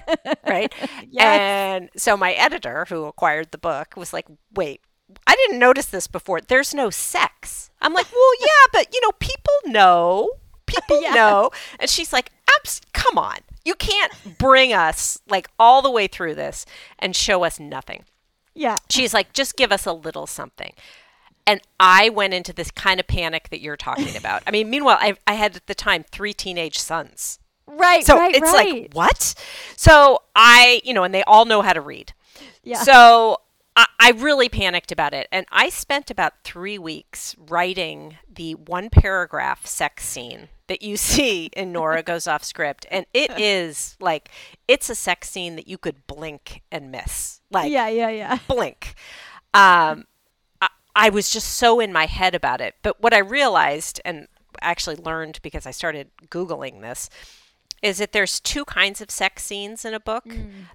B: right? [laughs] And so my editor, who acquired the book, was like, "Wait, I didn't notice this before. There's no sex." I'm like, "Well, yeah, but you know, people know." People [laughs]
C: Yeah.
B: know. And she's like, Come on. You can't bring us like all the way through this and show us nothing.
C: Yeah.
B: She's like, just give us a little something. And I went into this kind of panic that you're talking [laughs] about. I mean, meanwhile, I, I had at the time three teenage sons.
C: Right,
B: So
C: right,
B: it's
C: right.
B: like, what? So I, you know, and they all know how to read.
C: Yeah.
B: So I, I really panicked about it. And I spent about three weeks writing the one paragraph sex scene that you [laughs] see in Nora Goes Off Script. And it [laughs] is like, it's a sex scene that you could blink and miss. Like,
C: yeah, yeah, yeah. [laughs]
B: blink. Um, I, I was just so in my head about it. But what I realized, and actually learned because I started Googling this, is that there's two kinds of sex scenes in a book.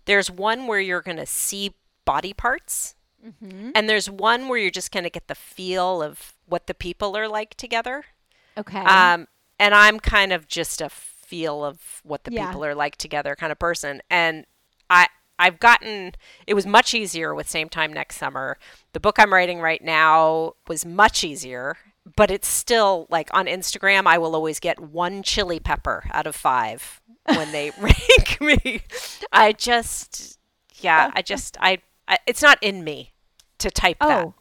B: There's one where you're going to see body parts, and there's one where you're just going to get the feel of what the people are like together.
C: Okay.
B: Um, and I'm kind of just a feel of what the
C: Yeah.
B: people are like together kind of person. And I I've gotten it was much easier with same time next summer. The book I'm writing right now was much easier, but it's still like on Instagram I will always get one chili pepper out of 5 when they [laughs] rank me. I just yeah, I [laughs] just I it's not in me to type that.
C: oh,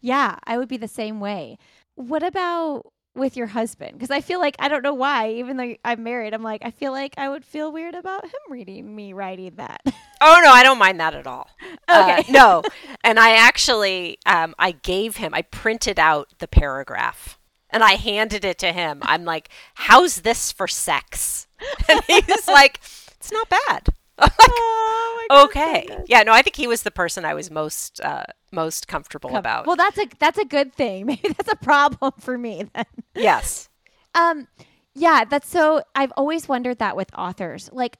C: yeah, I would be the same way. What about with your husband? Because I feel like I don't know why, even though I'm married, I'm like I feel like I would feel weird about him reading me writing that. [laughs]
B: Oh no, I don't mind that at all. Uh,
C: Okay.
B: no, and I actually, um, I gave him, I printed out the paragraph and I handed it to him. I'm like, "How's this for sex?" [laughs] And he's like, "It's not bad."
C: Oh my [laughs]
B: okay, yeah, no, I think he was the person I was most uh, most comfortable about.
C: Well, that's a that's a good thing. [laughs] Maybe that's a problem for me then.
B: yes, [laughs]
C: Um, yeah, that's so. I've always wondered that with authors. Like,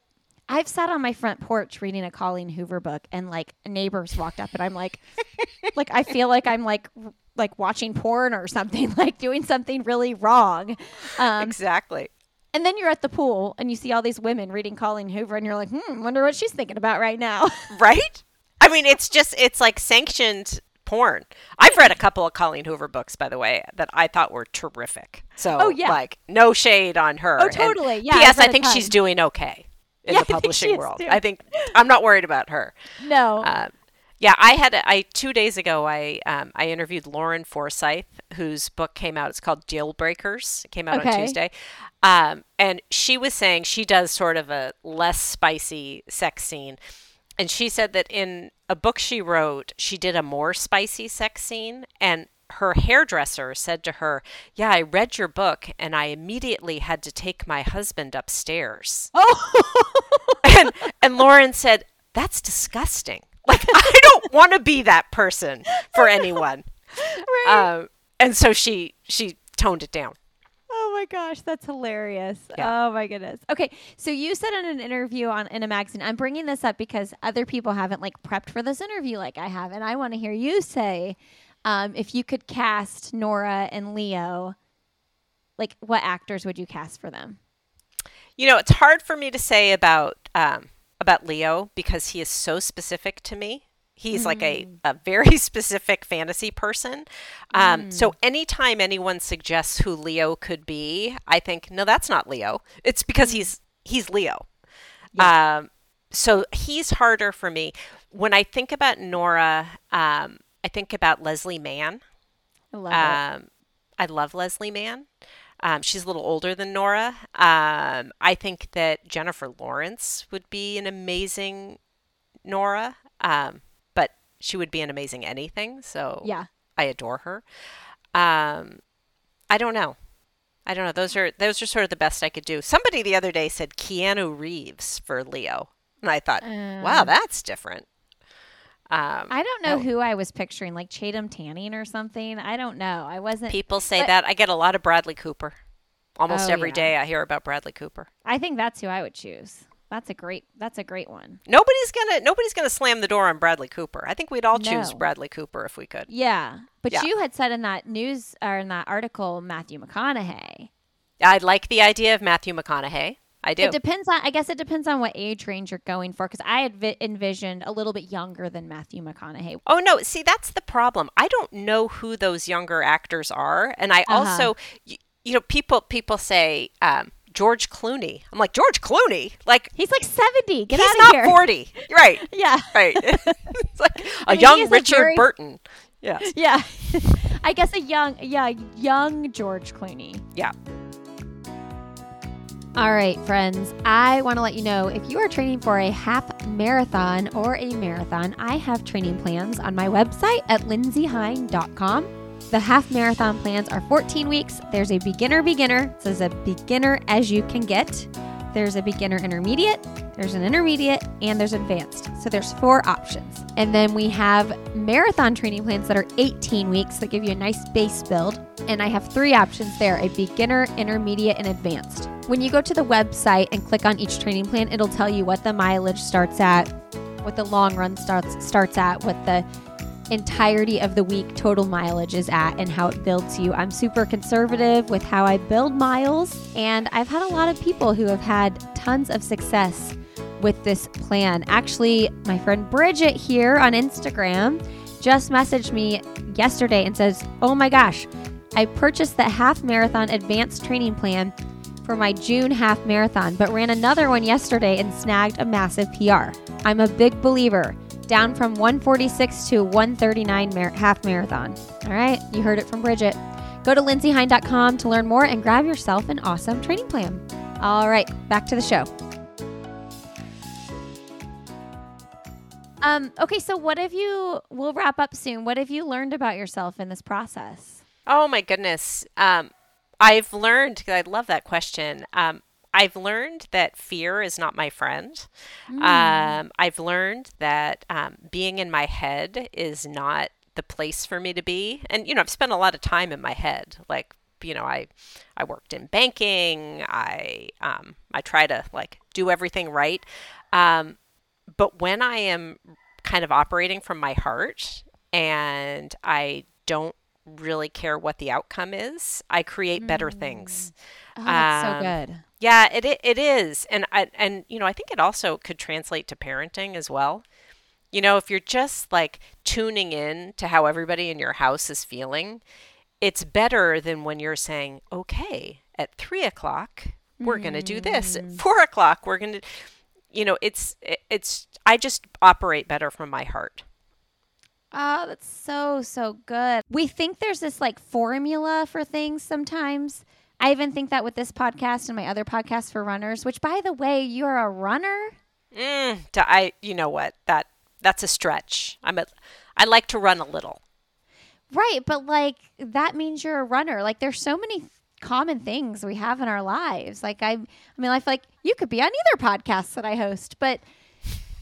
C: I've sat on my front porch reading a Colleen Hoover book, and like neighbors walked up, and I'm like, like I feel like I'm like like watching porn or something, like doing something really wrong. Um,
B: exactly.
C: And then you're at the pool, and you see all these women reading Colleen Hoover, and you're like, hmm, wonder what she's thinking about right now. [laughs]
B: right? I mean, it's just it's like sanctioned porn. I've read a couple of Colleen Hoover books, by the way, that I thought were terrific. So,
C: Oh, yeah.
B: like, no shade on her.
C: Oh,
B: And
C: totally. Yeah, I've
B: P.S. I think she's doing okay in
C: Yeah,
B: the publishing
C: is,
B: world.
C: too.
B: I think I'm not worried about her.
C: no.
B: Um, yeah, I had I two days ago. I um, I interviewed Lauren Forsythe, whose book came out. It's called Deal Breakers. It came out on Tuesday, um, and she was saying she does sort of a less spicy sex scene, and she said that in a book she wrote, she did a more spicy sex scene, and her hairdresser said to her, "Yeah, I read your book, and I immediately had to take my husband upstairs."
C: oh. [laughs]
B: and and Lauren said, "That's disgusting. Like [laughs] I don't want to be that person for [laughs] anyone."
C: right.
B: Um, and so she she toned it down.
C: Oh my gosh, that's hilarious.
B: Yeah.
C: Oh my goodness. Okay, so you said in an interview on in a magazine, I'm bringing this up because other people haven't like prepped for this interview like I have, and I want to hear you say, um, if you could cast Nora and Leo, like what actors would you cast for them?
B: You know, it's hard for me to say about um, about Leo because he is so specific to me. He's like a, a very [laughs] specific fantasy person. Um, So anytime anyone suggests who Leo could be, I think no, that's not Leo. It's because he's he's Leo. Um, so he's harder for me. When I think about Nora, um, I think about Leslie Mann.
C: I love.
B: Um, I love Leslie Mann. Um, she's a little older than Nora. Um, I think that Jennifer Lawrence would be an amazing Nora, um, but she would be an amazing anything. So
C: Yeah.
B: I adore her. Um, I don't know. I don't know. Those are those are sort of the best I could do. Somebody the other day said Keanu Reeves for Leo, and I thought, wow,
C: Uh.
B: that's different. Um,
C: I don't know
B: oh.
C: who I was picturing, like Chatham Tanning or something. I don't know. I wasn't.
B: People say
C: But-
B: that. I get a lot of Bradley Cooper. Almost
C: Oh,
B: every
C: yeah.
B: day I hear about Bradley Cooper.
C: I think that's who I would choose. That's a great. That's a great one.
B: Nobody's gonna nobody's gonna slam the door on Bradley Cooper. I think we'd all choose Bradley Cooper if we could.
C: Yeah, but
B: Yeah.
C: you had said in that news or in that article Matthew McConaughey.
B: I like the idea of Matthew McConaughey. I do.
C: It depends on. I guess it depends on what age range you're going for. Because I had vi- envisioned a little bit younger than Matthew McConaughey.
B: Oh no, see that's the problem. I don't know who those younger actors are, and I
C: Uh-huh.
B: also, you, you know, people people say um, George Clooney. I'm like George Clooney, like
C: He's like seventy. Get
B: he's
C: out of
B: not
C: here.
B: forty, [laughs] right?
C: Yeah,
B: Right. [laughs] it's like [laughs] a
C: I mean,
B: young
C: is a
B: Richard
C: very-
B: Burton. Yes.
C: yeah. I guess a young, yeah, young George Clooney.
B: Yeah.
A: All right, friends, I want to let you know if you are training for a half marathon or a marathon, I have training plans on my website at lindseyhein.com. The half marathon plans are 14 weeks. There's a beginner beginner, so there's a beginner as you can get. There's a beginner intermediate, there's an intermediate, and there's advanced. So there's four options. And then we have marathon training plans that are 18 weeks that give you a nice base build. And I have three options there a beginner, intermediate, and advanced. When you go to the website and click on each training plan, it'll tell you what the mileage starts at, what the long run starts starts at, what the entirety of the week total mileage is at and how it builds you. I'm super conservative with how I build miles, and I've had a lot of people who have had tons of success with this plan. Actually, my friend Bridget here on Instagram just messaged me yesterday and says, Oh my gosh, I purchased the half marathon advanced training plan for my June half marathon, but ran another one yesterday and snagged a massive PR. I'm a big believer down from 146 to 139 mar- half marathon. All right, you heard it from Bridget. Go to lindseyhein.com to learn more and grab yourself an awesome training plan. All right, back to the show.
C: Um, okay, so what have you, we'll wrap up soon. What have you learned about yourself in this process?
B: Oh my goodness. Um, I've learned, I love that question. Um, I've learned that fear is not my friend.
C: Hmm.
B: Um, I've learned that um, being in my head is not the place for me to be. And, you know, I've spent a lot of time in my head. Like, you know, I, I worked in banking. I, um, I try to like do everything right. Um, but when I am kind of operating from my heart and I don't really care what the outcome is, I create better things.
C: Oh, that's
B: Um,
C: so good.
B: Yeah, it it is, and I, and you know I think it also could translate to parenting as well. You know, if you're just like tuning in to how everybody in your house is feeling, it's better than when you're saying, "Okay, at three o'clock we're gonna do this. At mm. four o'clock we're gonna," you know, it's it- it's I just operate better from my heart.
C: Oh, that's so, so good. We think there's this like formula for things sometimes. I even think that with this podcast and my other podcast for runners, which by the way, you're a runner.
B: Mm, to- I, you know what that that's a stretch. I'm a, I like to run a little.
C: Right, but like that means you're a runner. Like there's so many common things we have in our lives. Like I I mean I feel like you could be on either podcast that I host, but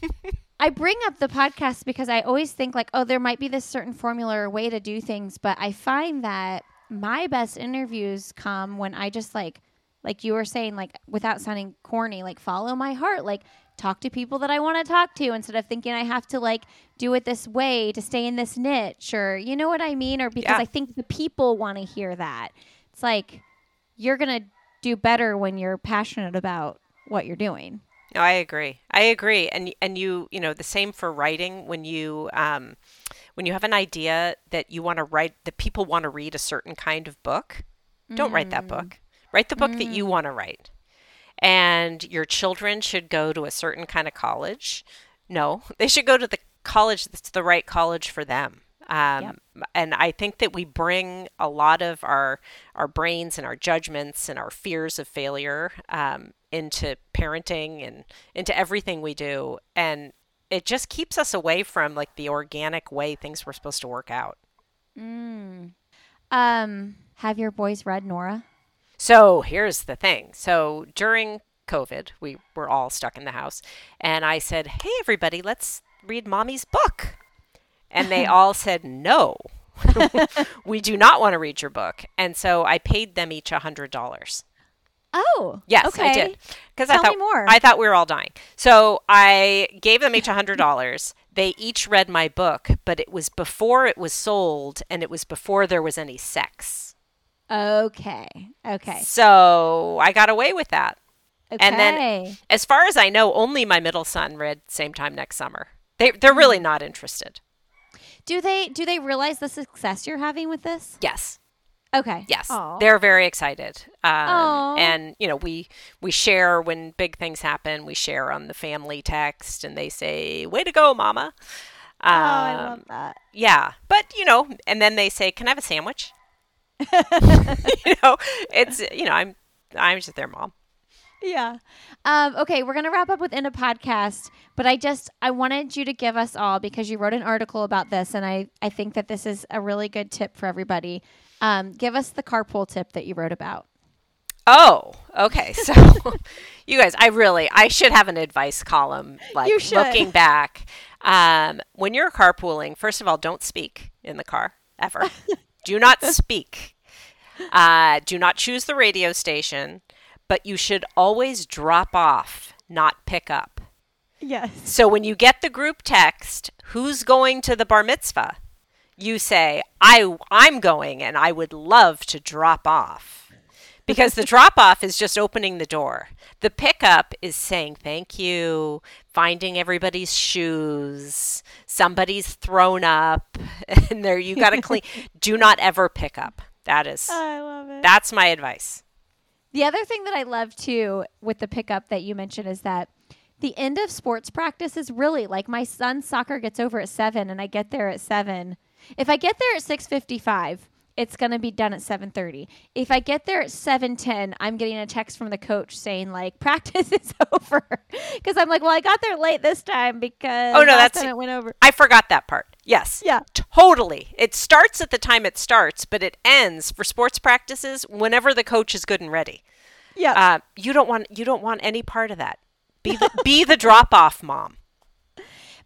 C: [laughs] I bring up the podcast because I always think like, oh, there might be this certain formula or way to do things, but I find that my best interviews come when I just like like you were saying like without sounding corny, like follow my heart, like talk to people that I want to talk to instead of thinking I have to like do it this way to stay in this niche or you know what I mean or because
B: Yeah.
C: I think the people want to hear that. It's like you're going to do better when you're passionate about what you're doing.
B: No, I agree. I agree. And and you, you know, the same for writing when you um when you have an idea that you want to write that people want to read a certain kind of book, don't write that book. Write the book that you want to write. And your children should go to a certain kind of college. No, [laughs] they should go to the college that's the right college for them. Um, And I think that we bring a lot of our our brains and our judgments and our fears of failure um, into parenting and into everything we do, and it just keeps us away from like the organic way things were supposed to work out.
C: Um have your boys read Nora?
B: So here's the thing. So during COVID, we were all stuck in the house, and I said, "Hey, everybody, let's read Mommy's book," and they [laughs] all said, "No." [laughs] we do not want to read your book. And so I paid them each a hundred dollars.
C: Oh.
B: Yes,
C: okay.
B: I did. Because I
C: Tell me
B: thought
C: more.
B: I thought we were all dying. So I gave them each a hundred dollars. they each read my book, but it was before it was sold, and it was before there was any sex.
C: Okay. Okay.
B: So I got away with that.
C: Okay.
B: And then, as far as I know, only my middle son read same time next summer. They they're really hmm. not interested.
C: Do they do they realize the success you're having with this?
B: Yes,
C: Okay.
B: yes,
C: Aw.
B: they're very excited. Um, and you know, we we share when big things happen. We share on the family text, and they say, "Way to go, mama!"
C: oh, I love
B: Um,
C: that.
B: Yeah, but you know, and then they say, "Can I have a sandwich?" [laughs] you know, it's you know, I'm I'm just their mom.
C: Yeah. Um, okay, we're gonna wrap up within a podcast, but I just I wanted you to give us all because you wrote an article about this, and I I think that this is a really good tip for everybody. Um, give us the carpool tip that you wrote about.
B: Oh, okay. So, [laughs] you guys, I really, I should have an advice column. Like
C: You should.
B: looking back, um, when you're carpooling, first of all, don't speak in the car ever. [laughs] do not speak. Uh, do not choose the radio station, but you should always drop off, not pick up.
C: Yes.
B: So when you get the group text, who's going to the bar mitzvah? You say, I, I'm going and I would love to drop off. Because the [laughs] drop off is just opening the door. The pickup is saying thank you, finding everybody's shoes, somebody's thrown up, [laughs] and there you got to clean. [laughs] Do not ever pick up. That is,
C: I love it.
B: that's my advice.
C: The other thing that I love too with the pickup that you mentioned is that the end of sports practice is really like my son's soccer gets over at seven and I get there at seven. If I get there at six fifty five, it's gonna be done at seven thirty. If I get there at seven ten, I'm getting a text from the coach saying like [laughs] practice is [laughs] over because I'm like, well, I got there late this time because
B: Oh, no, that's-
C: time it went over.
B: I forgot that part. Yes.
C: Yeah.
B: Totally. It starts at the time it starts, but it ends for sports practices whenever the coach is good and ready.
C: Yeah.
B: Uh, you don't want you don't want any part of that. Be the, be the drop off mom.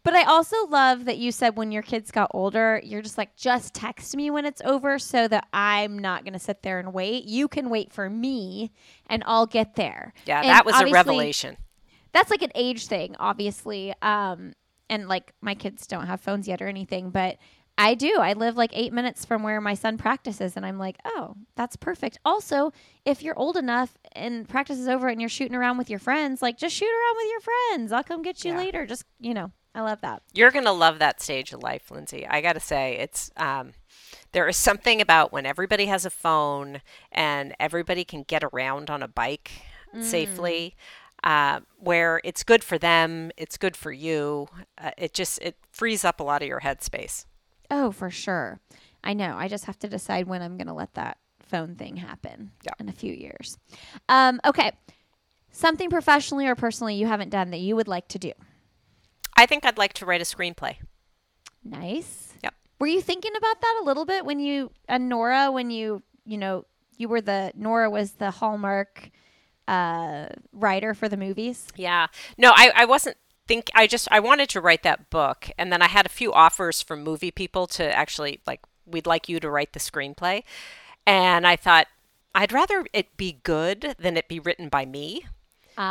C: But I also love that you said when your kids got older, you're just like, just text me when it's over so that I'm not going to sit there and wait. You can wait for me and I'll get there.
B: Yeah,
C: And
B: that was a revelation.
C: That's like an age thing, obviously. Um, and like my kids don't have phones yet or anything, but I do. I live like eight minutes from where my son practices, and I'm like, oh, that's perfect. Also, if you're old enough and practice is over and you're shooting around with your friends, like just shoot around with your friends. I'll come get you
B: Yeah.
C: later. Just, you know, I love that.
B: You're gonna love that stage of life, Lindsey. I gotta say, it's um, there is something about when everybody has a phone and everybody can get around on a bike safely, uh, where it's good for them, it's good for you. Uh, it just it frees up a lot of your headspace.
C: Oh, for sure. I know. I just have to decide when I'm going to let that phone thing happen
B: Yeah.
C: in a few years. Um, okay. Something professionally or personally you haven't done that you would like to do.
B: I think I'd like to write a screenplay.
C: Nice.
B: Yep.
C: Were you thinking about that a little bit when you and Nora when you you know you were the Nora was the Hallmark uh, writer for the movies?
B: Yeah. No, I, I wasn't think I just I wanted to write that book and then I had a few offers from movie people to actually like we'd like you to write the screenplay. And I thought I'd rather it be good than it be written by me.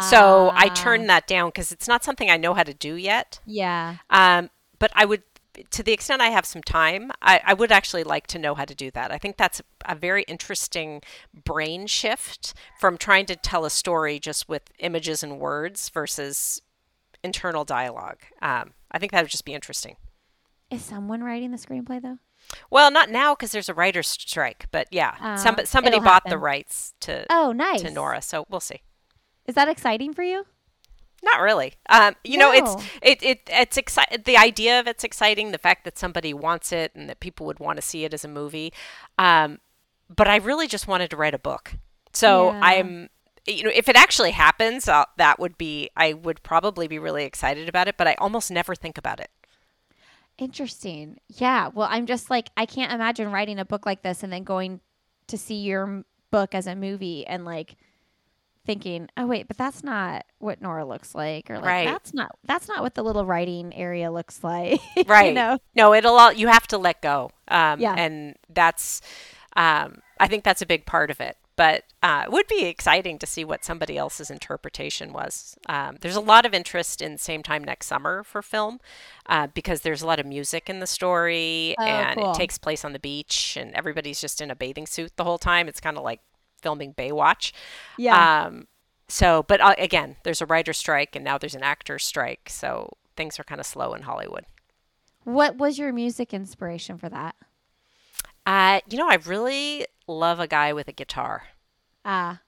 B: So I
C: Ah,
B: turned that down because it's not something I know how to do yet.
C: Yeah.
B: Um, but I would, to the extent I have some time, I, I would actually like to know how to do that. I think that's a very interesting brain shift from trying to tell a story just with images and words versus internal dialogue. Um, I think that would just be interesting.
C: Is someone writing the screenplay though?
B: Well, not now because there's a writer's strike, but yeah,
C: Ah,
B: somebody, somebody bought the rights to
C: Oh, nice.
B: to Nora, so we'll see.
C: Is that exciting for you?
B: Not really. Um, you know, it's it, it it's exciting. The idea of it's exciting. The fact that somebody wants it and that people would want to see it as a movie. Um, but I really just wanted to write a book. So
C: Yeah.
B: I'm, you know, if it actually happens, uh, that would be. I would probably be really excited about it. But I almost never think about it.
C: Interesting. Yeah. Well, I'm just like I can't imagine writing a book like this and then going to see your book as a movie and like thinking, "Oh wait, but that's not what Nora looks like," or like
B: Right.
C: that's not that's not what the little writing area looks [laughs] like.
B: Right.
C: you know.
B: No, it'll all. You have to let go. Um,
C: Yeah.
B: And that's. Um, I think that's a big part of it. But uh, it would be exciting to see what somebody else's interpretation was. Um, there's a lot of interest in Same Time Next Summer for film uh, because there's a lot of music in the story
C: Oh,
B: and
C: cool.
B: it takes place on the beach and everybody's just in a bathing suit the whole time. It's kind of like filming Baywatch.
C: Yeah.
B: Um, so, but uh, again, there's a writer strike and now there's an actor strike. So things are kind of slow in Hollywood.
C: what was your music inspiration for that?
B: Uh, you know, I really love a guy with a guitar.
C: Ah,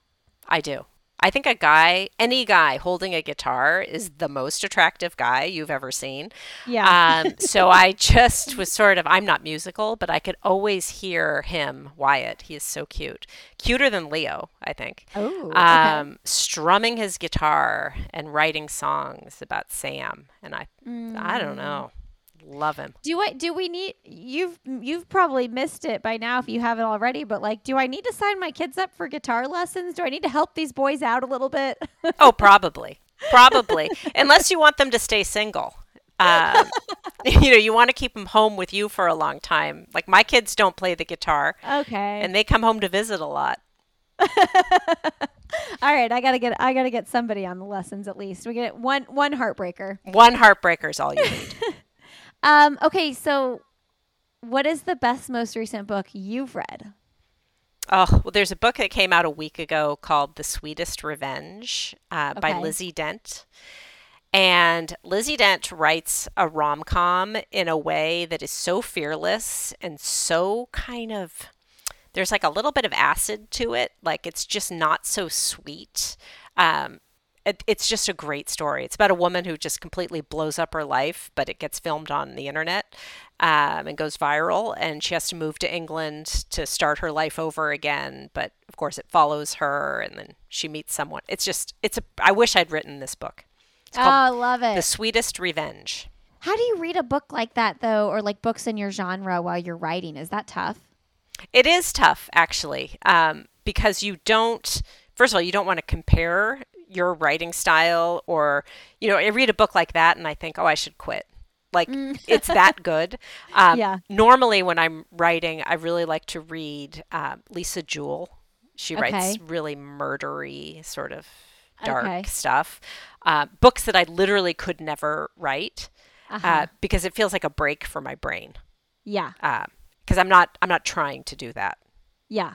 B: I do. I think a guy, any guy holding a guitar is the most attractive guy you've ever seen.
C: Yeah.
B: Um, so [laughs] I just was sort of, I'm not musical, but I could always hear him, Wyatt. He is so cute. Cuter than Leo, I think.
C: oh. okay.
B: Um, strumming his guitar and writing songs about Sam. And I, I don't know. Love him.
C: Do I do we need you've you've probably missed it by now if you haven't already, but like do I need to sign my kids up for guitar lessons? Do I need to help these boys out a little bit? [laughs]
B: Oh, probably. Probably. Unless you want them to stay single. Um, [laughs] you know, you want to keep them home with you for a long time. Like my kids don't play the guitar
C: okay.
B: and they come home to visit a lot. [laughs]
C: All right, I got to get I got to get somebody on the lessons at least. We get one one heartbreaker.
B: One heartbreaker is all you need.
C: Um okay, so what is the best most recent book you've read?
B: Oh, well, there's a book that came out a week ago called The Sweetest Revenge uh, by Lizzie Dent. And Lizzie Dent writes a rom com in a way that is so fearless and so kind of, there's like a little bit of acid to it. Like it's just not so sweet. Um, it, it's just a great story. It's about a woman who just completely blows up her life, but it gets filmed on the internet um, and goes viral. And she has to move to England to start her life over again. But of course, it follows her, and then she meets someone. It's just, it's a. I wish I'd written this book. It's
C: Oh, I love it.
B: The Sweetest Revenge.
C: How do you read a book like that though or like books in your genre while you're writing? Is that tough?
B: It is tough, actually, um, because you don't. First of all, you don't want to compare your writing style, or you know, I read a book like that and I think, oh, I should quit. Like [laughs] it's that good. Um,
C: Yeah.
B: Normally, when I'm writing, I really like to read um, Lisa Jewell. She writes
C: Okay.
B: really murdery, sort of dark
C: Okay.
B: stuff. Uh, books that I literally could never write
C: Uh-huh.
B: uh, because it feels like a break for my brain.
C: yeah.
B: Because I'm not, I'm not trying to do that.
C: Yeah.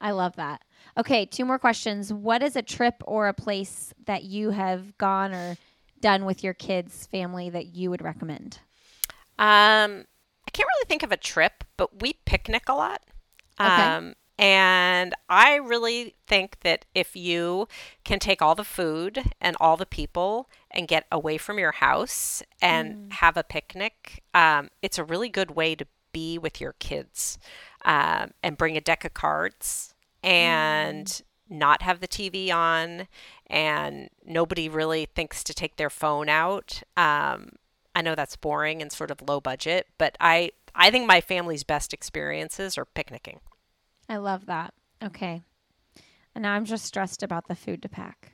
C: I love that. Okay, two more questions. What is a trip or a place that you have gone or done with your kids' family that you would recommend?
B: Um, I can't really think of a trip, but we picnic a lot.
C: Okay.
B: Um, and I really think that if you can take all the food and all the people and get away from your house and have a picnic, um, it's a really good way to be with your kids um, and bring a deck of cards and not have the TV on and nobody really thinks to take their phone out. Um, I know that's boring and sort of low budget, but I I think my family's best experiences are picnicking.
C: I love that. Okay. And now I'm just stressed about the food to pack.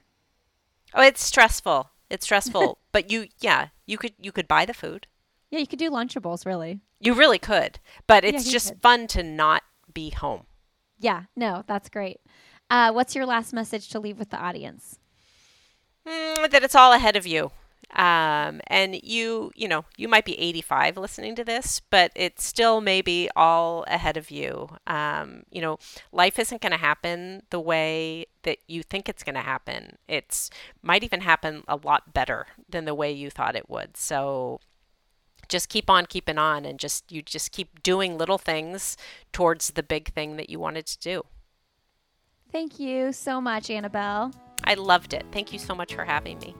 B: Oh, it's stressful. It's stressful, [laughs] but you yeah, you could you could buy the food.
C: Yeah, you could do Lunchables, really.
B: You really could, but it's
C: you
B: just
C: could.
B: fun to not be home.
C: Yeah, no, that's great. Uh, what's your last message to leave with the audience?
B: Mm, that it's all ahead of you. Um, and you, you know, you might be 85 listening to this, but it's still maybe all ahead of you. Um, you know, life isn't going to happen the way that you think it's going to happen. It's might even happen a lot better than the way you thought it would. So just keep on keeping on and just you just keep doing little things towards the big thing that you wanted to do.
C: Thank you so much, Annabel.
B: I loved it. Thank you so much for having me.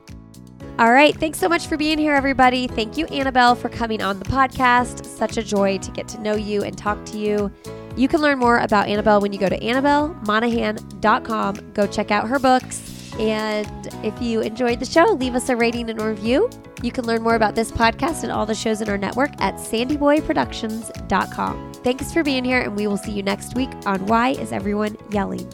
A: All right. Thanks so much for being here, everybody. Thank you, Annabel, for coming on the podcast. Such a joy to get to know you and talk to you. You can learn more about Annabel when you go to annabelmonaghan.com. Go check out her books. And if you enjoyed the show, leave us a rating and review. You can learn more about this podcast and all the shows in our network at sandyboyproductions.com. Thanks for being here, and we will see you next week on Why Is Everyone Yelling?